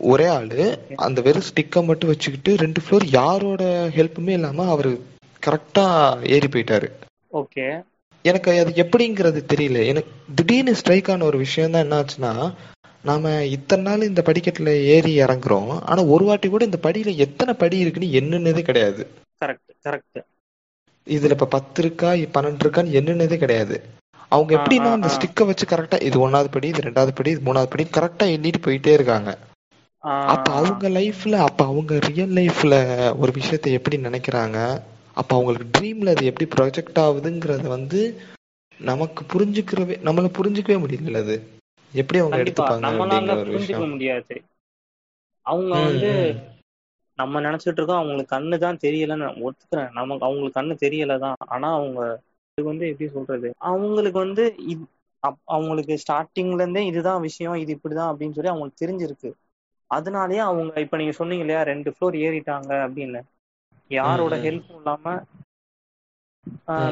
ஒரே ஆளு. அந்த வெறும் ஸ்டிக்கை மட்டும் வச்சுக்கிட்டு ரெண்டு ஃப்ளோர் யாரோட ஹெல்ப்புமே இல்லாம அவரு கரெக்டா ஏறி போயிட்டாரு. ஓகே எனக்கு அது எப்படிங்கிறது தெரியல. எனக்கு திடீர்னு ஸ்ட்ரைக் ஆன ஒரு விஷயம் தான் என்ன ஆச்சுன்னா நாம இத்தனை நாள் இந்த படிக்கட்டுல ஏறி இறங்குறோம். ஆனா ஒரு வாட்டி கூட இந்த படியில எத்தனை படி இருக்குன்னு என்னன்னதே கிடையாது. கரெக்ட் கரெக்ட் இதுல இப்ப பத்து இருக்கா பன்னெண்டு இருக்கான்னு என்னன்னதே கிடையாது. அவங்க எப்படின்னா அந்த. ஸ்டிக்கை வச்சு கரெக்டா இது ஒன்னாவது படி இது ரெண்டாவது படி இது மூணாவது படி கரெக்டா எண்ணிட்டு போயிட்டே இருக்காங்க. அப்ப அவங்க லைஃப்ல அப்ப அவங்க ரியல் லைஃப்ல ஒரு விஷயத்தை எப்படி நினைக்கிறாங்க? அப்ப அவங்களுக்கு ட்ரீம்ல அது எப்படி ப்ரொஜெக்ட் ஆகுதுங்கறத வந்து நமக்கு புரிஞ்சுக்கிறவே நம்மள புரிஞ்சுக்கவே முடியல அது. எப்படி அவங்க எடுத்துப்பாங்க நம்மளால புரிஞ்சுக்க முடியாது. அவங்க வந்து. நம்ம நினைச்சிட்டு இருக்கோம் அவங்களுக்கு கண்ணு தான் தெரியலன்னு ஒத்துக்கிறேன். நமக்கு அவங்களுக்கு கண்ணு தெரியல தான் ஆனா அவங்க இது வந்து எப்படி சொல்றது அவங்களுக்கு வந்து அவங்களுக்கு ஸ்டார்டிங்ல இருந்தே இதுதான் விஷயம் இது இப்படிதான் அப்படின்னு சொல்லி அவங்களுக்கு தெரிஞ்சிருக்கு அதனாலயே அவங்க இப்ப நீங்க சொன்னீங்க இல்லையா ரெண்டு ஃப்ளோர் ஏறிட்டாங்க அப்படின்னு யாரோட. ஹெல்ப்பும் இல்லாம.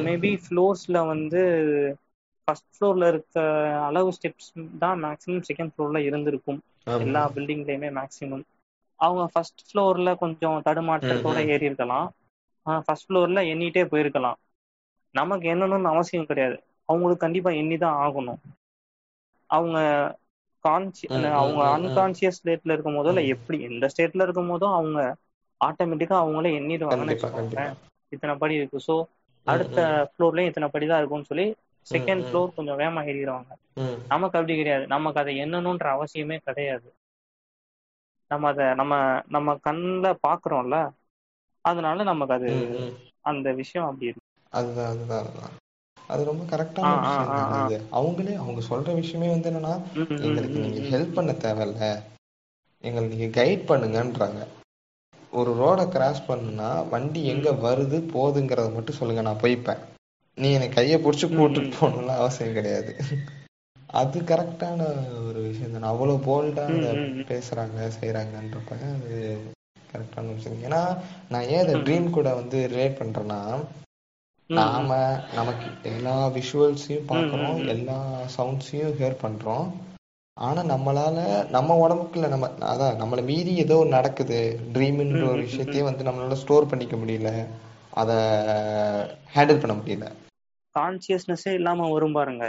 மேபி ஃப்ளோர்ஸ்ல வந்து ஃபர்ஸ்ட் ஃப்ளோர்ல இருக்க அளவு ஸ்டெப்ஸ் தான் மேக்ஸிமம் செகண்ட் ஃப்ளோர்ல இருந்திருக்கும். எல்லா பில்டிங்லயுமே மேக்ஸிமம் அவங்க ஃபர்ஸ்ட் ஃப்ளோர்ல கொஞ்சம் தடுமாற்றத்தோட. ஏறி இருக்கலாம் ஃபர்ஸ்ட் ஃப்ளோர்ல எண்ணிட்டே போயிருக்கலாம் நமக்கு எண்ணணும்னு அவசியம் கிடையாது அவங்களுக்கு கண்டிப்பா எண்ணி தான் ஆகணும் அவங்க கான்சி அவங்க. அன்கான்சியஸ் ஸ்டேட்ல இருக்கும் போதோ இல்ல. எப்படி எந்த ஸ்டேட்ல இருக்கும் போதோ அவங்க ஆட்டோமேட்டிக்கா அவங்களே எண்ணிடுவாங்கன்னு இத்தனை படி இருக்கு ஸோ அடுத்த ஃப்ளோர்லயும் இத்தனை படி தான் இருக்கும்னு சொல்லி செகண்ட். ஃப்ளோர் கொஞ்சம் வேகமா ஏறிடுவாங்க. நமக்கு அப்படி கிடையாது நமக்கு அதை எண்ணணுன்ற அவசியமே கிடையாது நம்ம அதை நம்ம நம்ம கண்ணில் பாக்குறோம்ல அதனால நமக்கு அது. அந்த விஷயம் அப்படி இருக்கு அதுதான் அதுதான் அதுதான். அது ரொம்ப கரெக்டான விஷயம். இது அவங்களே அவங்க சொல்ற விஷயமே வந்து என்னன்னா எங்களுக்கு நீங்க ஹெல்ப் பண்ண தேவையில்ல. எங்களை நீங்க கைட் பண்ணுங்கன்றாங்க. ஒரு ரோட கிராஸ் பண்ணுனா வண்டி எங்க வருது போகுதுங்கிறத மட்டும் சொல்லுங்க நான் போய்ப்பேன். நீ எனக்கு கையை பிடிச்சி கூட்டிட்டு. போகணும்னு அவசியம் கிடையாது. அது கரெக்டான ஒரு விஷயம் தானே. அவ்வளவு போல்டா அதை. பேசுறாங்க செய்யறாங்கன்றப்ப அது கரெக்டான விஷயம். ஏன்னா நான் ஏன் அதை ட்ரீம் கூட வந்து ரிலேட் பண்றேன்னா. நாம நமக்கு எல்லா விஷுவல்ஸையும் ம், பார்க்குறோம் ம், ம். எல்லா சவுண்ட்ஸையும் ஹியர் பண்றோம். ஆனா நம்மளால நம்ம உடம்புக்குள்ள நம்ம அதான் நம்மளை மீறி ஏதோ நடக்குது ட்ரீம்ன்ற ஒரு விஷயத்தையே வந்து நம்மளால ஸ்டோர் பண்ணிக்க முடியல அத ஹேண்டில் பண்ண முடியல. கான்சியஸ்னஸே இல்லாம வரும் பாருங்க.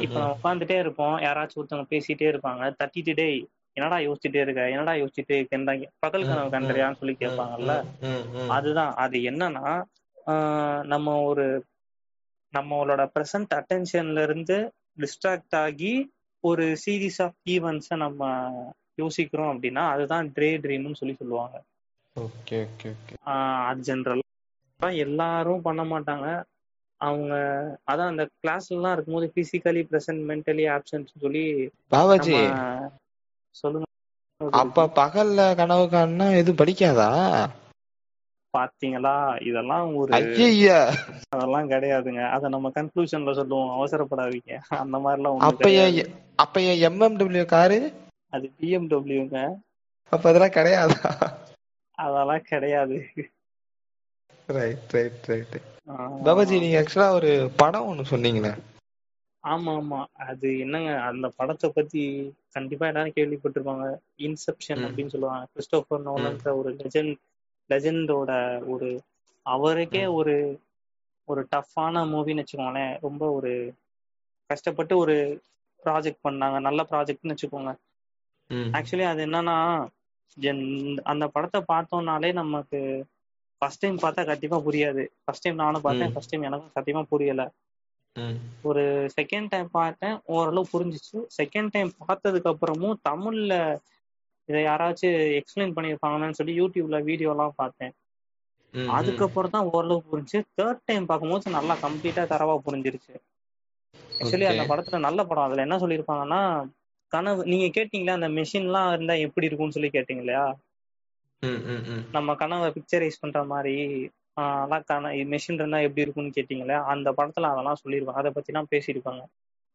இப்ப. நம்ம உட்காந்துட்டே இருப்போம் யாராச்சும் ஒருத்தவங்க பேசிட்டே இருப்பாங்க தட்டிட்டு டேய் என்னடா யோசிச்சுட்டே இருக்க என்னடா யோசிச்சுட்டே இருக்கேன்றாங்க. பகல் கனவு கண்டறியான்னு சொல்லி கேட்பாங்கல்ல. அதுதான் அது என்னன்னா நம்ம ஒரு நம்மளோட ப்ரெசன்ட் அட்டென்ஷன்ல இருந்து டிஸ்ட்ராக்ட் ஆகி ஒரு சீரீஸ் ஆஃப் ஈவெண்ட்ஸை நம்ம யோசிக்கிறோம் அப்படின்னா அதுதான் ட்ரே ட்ரீம்னு சொல்லி சொல்லுவாங்க. ஓகே ஓகே ஓகே அது ஜென்ரலா எல்லாரும் பண்ண மாட்டாங்க. அவங்க அதான் அந்த கிளாஸ்லாம் இருக்கும்போது பிசிக்கலி பிரசன்ட் மென்டலி ஆப்சன்ட் சொல்லி பாபாஜி சொல்லுங்க. அப்ப பகல்ல கனவு காணுனா எதுவும் படிக்காதா? பாத்தீங்களா? இதெல்லாம் ஒரு அதெல்லாம் கிடையாதுங்க. அத நம்ம கன்க்ளூஷன்ல சொல்லுவோம். அவசரப்படாதீங்க. அந்த மாதிரிலாம் ஒண்ணும் அப்ப அப்ப ஏன் எம்எம்டபிள்யூ காரு? அது பிஎம்டபிள்யூங்க அப்ப அதெல்லாம் கிடையாதா? அதெல்லாம் கிடையாது. ரைட் ரைட் ரைட் பாபாஜி நீங்க ஆக்சுவலா ஒரு படம் ஒண்ணு சொன்னீங்களே. ஆமா ஆமா. அது என்னங்க? அந்த படத்தை பத்தி கண்டிப்பா எல்லாரும் கேள்விப்பட்டிருப்பாங்க. இன்செப்ஷன். அப்படின்னு சொல்லுவாங்க. கிறிஸ்டோபர் நோலன்ற ஒரு லெஜெண்ட் லெஜெண்டோட ஒரு அவருக்கே. ஒரு ஒரு டஃப்பான மூவின்னு வச்சுக்கோங்களேன் ரொம்ப ஒரு கஷ்டப்பட்டு ஒரு ப்ராஜெக்ட் பண்ணாங்க நல்ல ப்ராஜெக்ட்னு வச்சுக்கோங்க. ஆக்சுவலி அது என்னன்னா என்- அந்த படத்தை பார்த்தோம்னாலே நமக்கு ஃபர்ஸ்ட் டைம் பார்த்தா கண்டிப்பா புரியாது ஃபர்ஸ்ட் டைம் நானும் பார்த்தேன். ஃபர்ஸ்ட் டைம் எனக்கும் சத்தியமா புரியல. ஒரு செகண்ட் டைம் பார்த்தேன் ஓரளவு புரிஞ்சிச்சு செகண்ட் டைம் பார்த்ததுக்கு அப்புறமும் தமிழ்ல இதை யாராச்சும் எக்ஸ்பிளைன் பண்ணியிருப்பாங்கன்னு சொல்லி யூடியூப்ல வீடியோ எல்லாம் பார்த்தேன். அதுக்கப்புறம் தான் ஓரளவு புரிஞ்சு தேர்ட் டைம் பார்க்கும்போது நல்லா கம்ப்ளீட்டா தரவா புரிஞ்சிருச்சு ஆக்சுவலி அந்த. படத்துல நல்ல படம் அதுல என்ன சொல்லியிருப்பாங்கன்னா கனவு நீங்க கேட்டீங்களா அந்த மெஷின்லாம் இருந்தா எப்படி இருக்கும்னு சொல்லி கேட்டீங்க இல்லையா. நம்ம கனவை பிக்சரைஸ் பண்ற மாதிரி அதான் கன மெஷின் இருந்தா எப்படி இருக்கும்னு கேட்டீங்களே அந்த படத்துல அதெல்லாம் சொல்லியிருப்பாங்க அதை பத்தி எல்லாம் பேசியிருப்பாங்க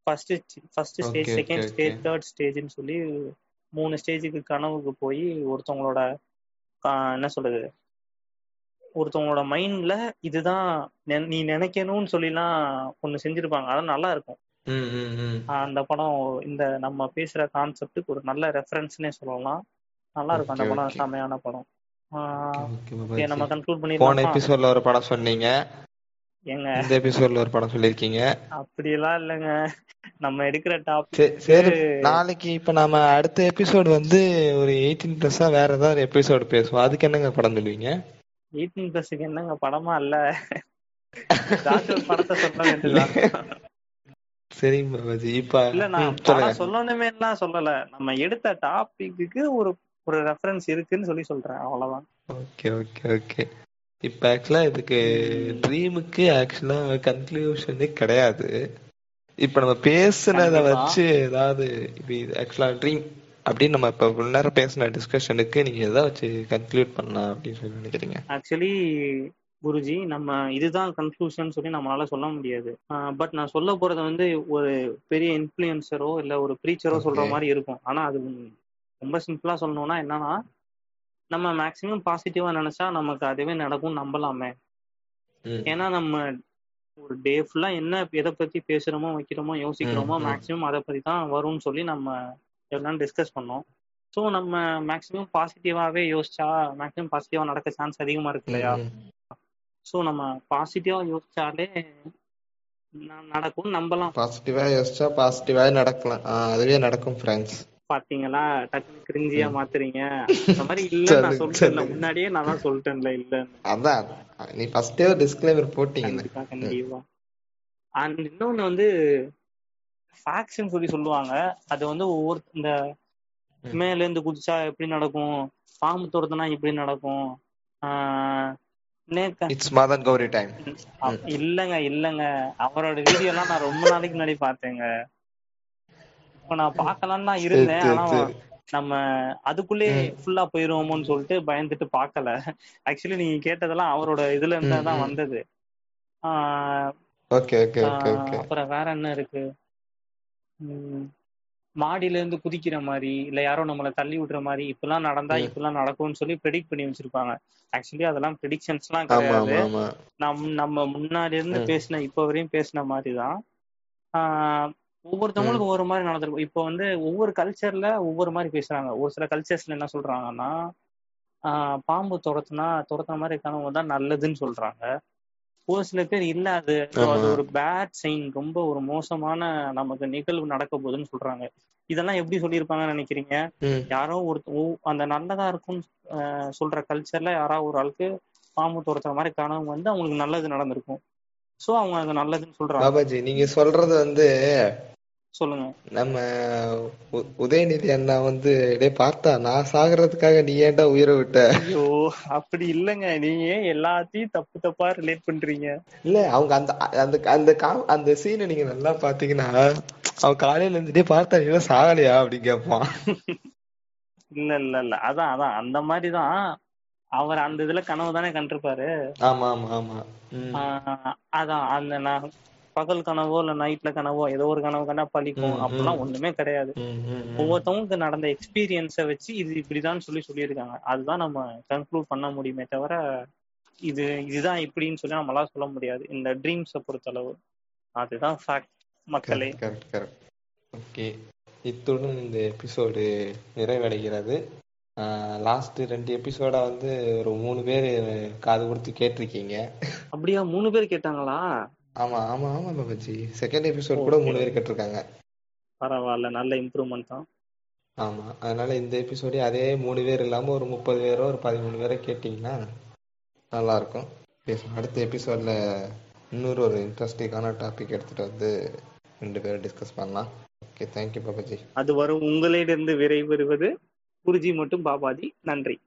first first stage second. Stage third ஸ்டேஜ்னு சொல்லி மூணு ஸ்டேஜுக்கு கனவுக்கு போய் ஒருத்தவங்களோட என்ன சொல்றது? ஒருத்தவங்களோட மைண்ட்ல இதுதான் நெ- நினைக்கணும்னு சொல்லிலாம் ஒண்ணு செஞ்சிருப்பாங்க. அதான் நல்லா இருக்கும். அந்த படம் இந்த நம்ம பேசுற கான்செப்டுக்கு ஒரு நல்ல ரெஃபரன்ஸ்னே சொல்லலாம். நல்லா இருக்கும் அந்த படம். செமையான படம். நம்ம. கன்க்ளூட் போன பண்ணிடலாமா? எபிசோட்ல ஒரு படம் சொன்னீங்க. ஏங்க? இந்த எபிசோட்ல ஒரு படம் சொல்லிருக்கீங்க அப்படியெல்லாம் இல்லைங்க. நம்ம எடுக்கிற டாபிக் சரி நாளைக்கு இப்ப நாம அடுத்த எபிசோடு வந்து ஒரு எயிட்டீன் பிளஸ்ஸா வேற ஏதாவது ஒரு எபிசோடு பேசுவோம். அதுக்கு என்னங்க படம் சொல்லுவீங்க? எயிட்டீன் பிளஸ்க்கு என்னங்க படமா இல்ல? படத்தை சொல்ல வேண்டியதுதான். சரிங்க பாபாஜி இப்ப இல்ல நான் சொல்லணுமே எல்லாம் சொல்லல. நம்ம எடுத்த டாபிக்கு ஒரு ஒரு ரெஃபரன்ஸ் இருக்குன்னு சொல்லி சொல்றேன். அவ்வளவுதான். Okay okay okay. இப்ப ஆக்சுவலா இதுக்கு ட்ரீமுக்கு ஆக்சுவலா கன்க்ளூஷனே கிடையாது இப்ப நம்ம பேசுனத. வச்சு ஏதாவது இப்ப ஆக்சுவலா ட்ரீம் அப்படின்னு நம்ம இப்ப இவ்வளவு நேரம் பேசின டிஸ்கஷனுக்கு நீங்க எதை வச்சு கன்க்ளூட் பண்ணலாம் அப்படின்னு சொல்லி நினைக்கிறீங்க ஆக்சுவலி குருஜி நம்ம இதுதான் கன்க்ளூஷன் சொல்லி நம்மளால சொல்ல முடியாது பட் நான் சொல்ல போறது வந்து ஒரு பெரிய இன்ஃபுளுசரோ இல்ல ஒரு ப்ரீச்சரோ சொல்ற. மாதிரி இருக்கும் ஆனா அது ரொம்ப சிம்பிளா சொல்லணும்னா என்னன்னா நம்ம மேக்சிமம் பாசிட்டிவா நினைச்சா நமக்கு அதுவே நடக்கும் நம்பலாமே. ஏன்னா நம்ம ஒரு டே ஃபுல்லா என்ன எதை பத்தி பேசுறோமோ வைக்கிறோமோ யோசிக்கிறோமோ. மேக்சிமம் அதை பத்தி தான் வரும்னு சொல்லி நம்ம எல்லாம் டிஸ்கஸ் பண்ணோம். ஸோ நம்ம மேக்சிமம் பாசிட்டிவாவே யோசிச்சா மேக்சிமம் பாசிட்டிவா நடக்க சான்ஸ் அதிகமா இருக்கு இல்லையா? ஸோ நம்ம பாசிட்டிவா யோசிச்சாலே நடக்கும் நம்பலாம். பாசிட்டிவா யோசிச்சா பாசிட்டிவா நடக்கலாம். அதுவே நடக்கும் ஃப்ரெண்ட்ஸ் பாத்தீங்களா? டக்குனு கிரிஞ்சியா மாத்துறீங்க. அந்த மாதிரி இல்ல நான் சொல்லிட்டேன்ல. முன்னாடியே நான் தான் சொல்லிட்டேன்ல இல்ல அதான். நீ ஃபர்ஸ்டே ஒரு டிஸ்க்ளைமர் போட்டீங்கல்ல கண்டிப்பா அண்ட் இன்னொன்னு வந்து ஃபேக்ஷன் சொல்லி சொல்லுவாங்க. அது வந்து ஒவ்வொரு இந்த. மேல இருந்து குதிச்சா எப்படி நடக்கும்? பாம்பு துரத்துனா எப்படி நடக்கும்? இட்ஸ் மதன் கௌரி டைம் இல்லங்க இல்லங்க. அவரோட வீடியோ எல்லாம் நான் ரொம்ப நாளைக்கு முன்னாடி பார்த்தேங்க. இப்போ நான் பார்க்கலாம்னு தான் இருந்தேன். ஆனா. நம்ம அதுக்குள்ளே ஃபுல்லா போயிருவோமோன்னு சொல்லிட்டு பயந்துட்டு பார்க்கல. ஆக்சுவலி நீங்க கேட்டதெல்லாம் அவரோட இதுல இருந்தா தான். வந்தது. அப்புறம் வேற என்ன இருக்கு? மாடியில இருந்து குதிக்கிற மாதிரி இல்ல யாரோ நம்மள தள்ளி விடுற மாதிரி இப்பெல்லாம் நடந்தா. இப்பெல்லாம் நடக்கும்னு சொல்லி ப்ரெடிக்ட் பண்ணி வச்சிருப்பாங்க. ஆக்சுவலி அதெல்லாம் ப்ரெடிக்ஷன்ஸ் எல்லாம் கிடையாது நம் நம்ம முன்னாடி இருந்து. பேசின இப்ப வரையும் பேசின மாதிரி தான். ஒவ்வொருத்தவங்களுக்கும் ஒவ்வொரு மாதிரி நடந்திருக்கும். இப்போ வந்து ஒவ்வொரு கல்ச்சர்ல ஒவ்வொரு மாதிரி பேசுறாங்க. ஒரு சில கல்ச்சர்ஸ்ல என்ன சொல்றாங்கன்னா பாம்பு துரத்துனா துரத்துன மாதிரி கனவு தான் நல்லதுன்னு சொல்றாங்க. ஒரு சில பேர் இல்ல அது அது. ஒரு பேட் சைன் ரொம்ப ஒரு மோசமான நமக்கு நிகழ்வு நடக்க போகுதுன்னு சொல்றாங்க. இதெல்லாம் எப்படி சொல்லியிருப்பாங்கன்னு நினைக்கிறீங்க. யாரோ ஒரு அந்த நல்லதா இருக்கும்னு ஆஹ் சொல்ற கல்ச்சர்ல யாராவது ஒரு ஆளுக்கு பாம்பு துரத்துற மாதிரி கனவு வந்து அவங்களுக்கு நல்லது நடந்திருக்கும். சோ அவங்க அது நல்லதுன்னு சொல்றாங்க. பாபாஜி நீங்க சொல்றது வந்து சொல்லுங்க. நம்ம உதயநிதி அண்ணா வந்து டேய் பார்த்தா நான் சாகுறதுக்காக நீ ஏன்டா உயிரை விட்ட? ஐயோ அப்படி இல்லைங்க. நீங்க ஏன் எல்லாத்தையும் தப்பு தப்பா ரிலேட் பண்றீங்க? இல்ல அவங்க அந்த அந்த அந்த அந்த சீனை நீங்க நல்லா பாத்தீங்கன்னா அவன் காலையில இருந்துட்டே பார்த்தா நீ சாகலையா? அப்படின்னு கேட்பான். இல்ல இல்ல இல்ல. அதான் அதான். அந்த மாதிரிதான் அவர் அந்த இதுல கனவு தானே கண்டிருப்பாரு? ஆமா அதான் அந்த நான் பகல் கனவோ இல்ல நைட்ல கனவோ ஏதோ ஒரு கனவு கண்டா பழிக்கும் அப்படிலாம். ஒண்ணுமே கிடையாது. ஒவ்வொருத்தவங்களுக்கு நடந்த எக்ஸ்பீரியன்ஸை வச்சு இது இப்படிதான் சொல்லி சொல்லியிருக்காங்க. அதுதான் நம்ம கன்க்ளூட் பண்ண முடியுமே தவிர இது இதுதான் இப்படின்னு சொல்லி நம்மளால சொல்ல முடியாது. இந்த ட்ரீம்ஸை பொறுத்தளவு. அதுதான் ஃபேக்ட் மக்களே. கரெக்ட் கரெக்ட் ஓகே இத்துடன் இந்த எபிசோடு நிறைவடைகிறது. லாஸ்ட் ரெண்டு எபிசோடா வந்து ஒரு மூணு பேர் காது கொடுத்து கேட்டிருக்கீங்க. அப்படியா? மூணு பேர் கேட்டாங்களா? ஆமா ஆமா ஆமா பாபாஜி. செகண்ட் எபிசோட் கூட மூணு பேர் கேட்டிருக்காங்க. பரவாயில்ல நல்ல இம்ப்ரூவ்மெண்ட் தான். ஆமா அதனால இந்த எபிசோடே அதே மூணு பேர் இல்லாம ஒரு முப்பது பேரோ ஒரு பதிமூணு பேரோ கேட்டிங்கன்னா நல்லா இருக்கும் அடுத்த எபிசோட்ல இன்னொரு ஒரு இன்ட்ரெஸ்டிங்கான டாபிக் எடுத்துட்டு வந்து ரெண்டு பேரும் டிஸ்கஸ் பண்ணலாம். Okay thank you Babaji. அது வரும் உங்களிடந்து விரைவருவது குருஜி மட்டும் பாபாஜி. நன்றி.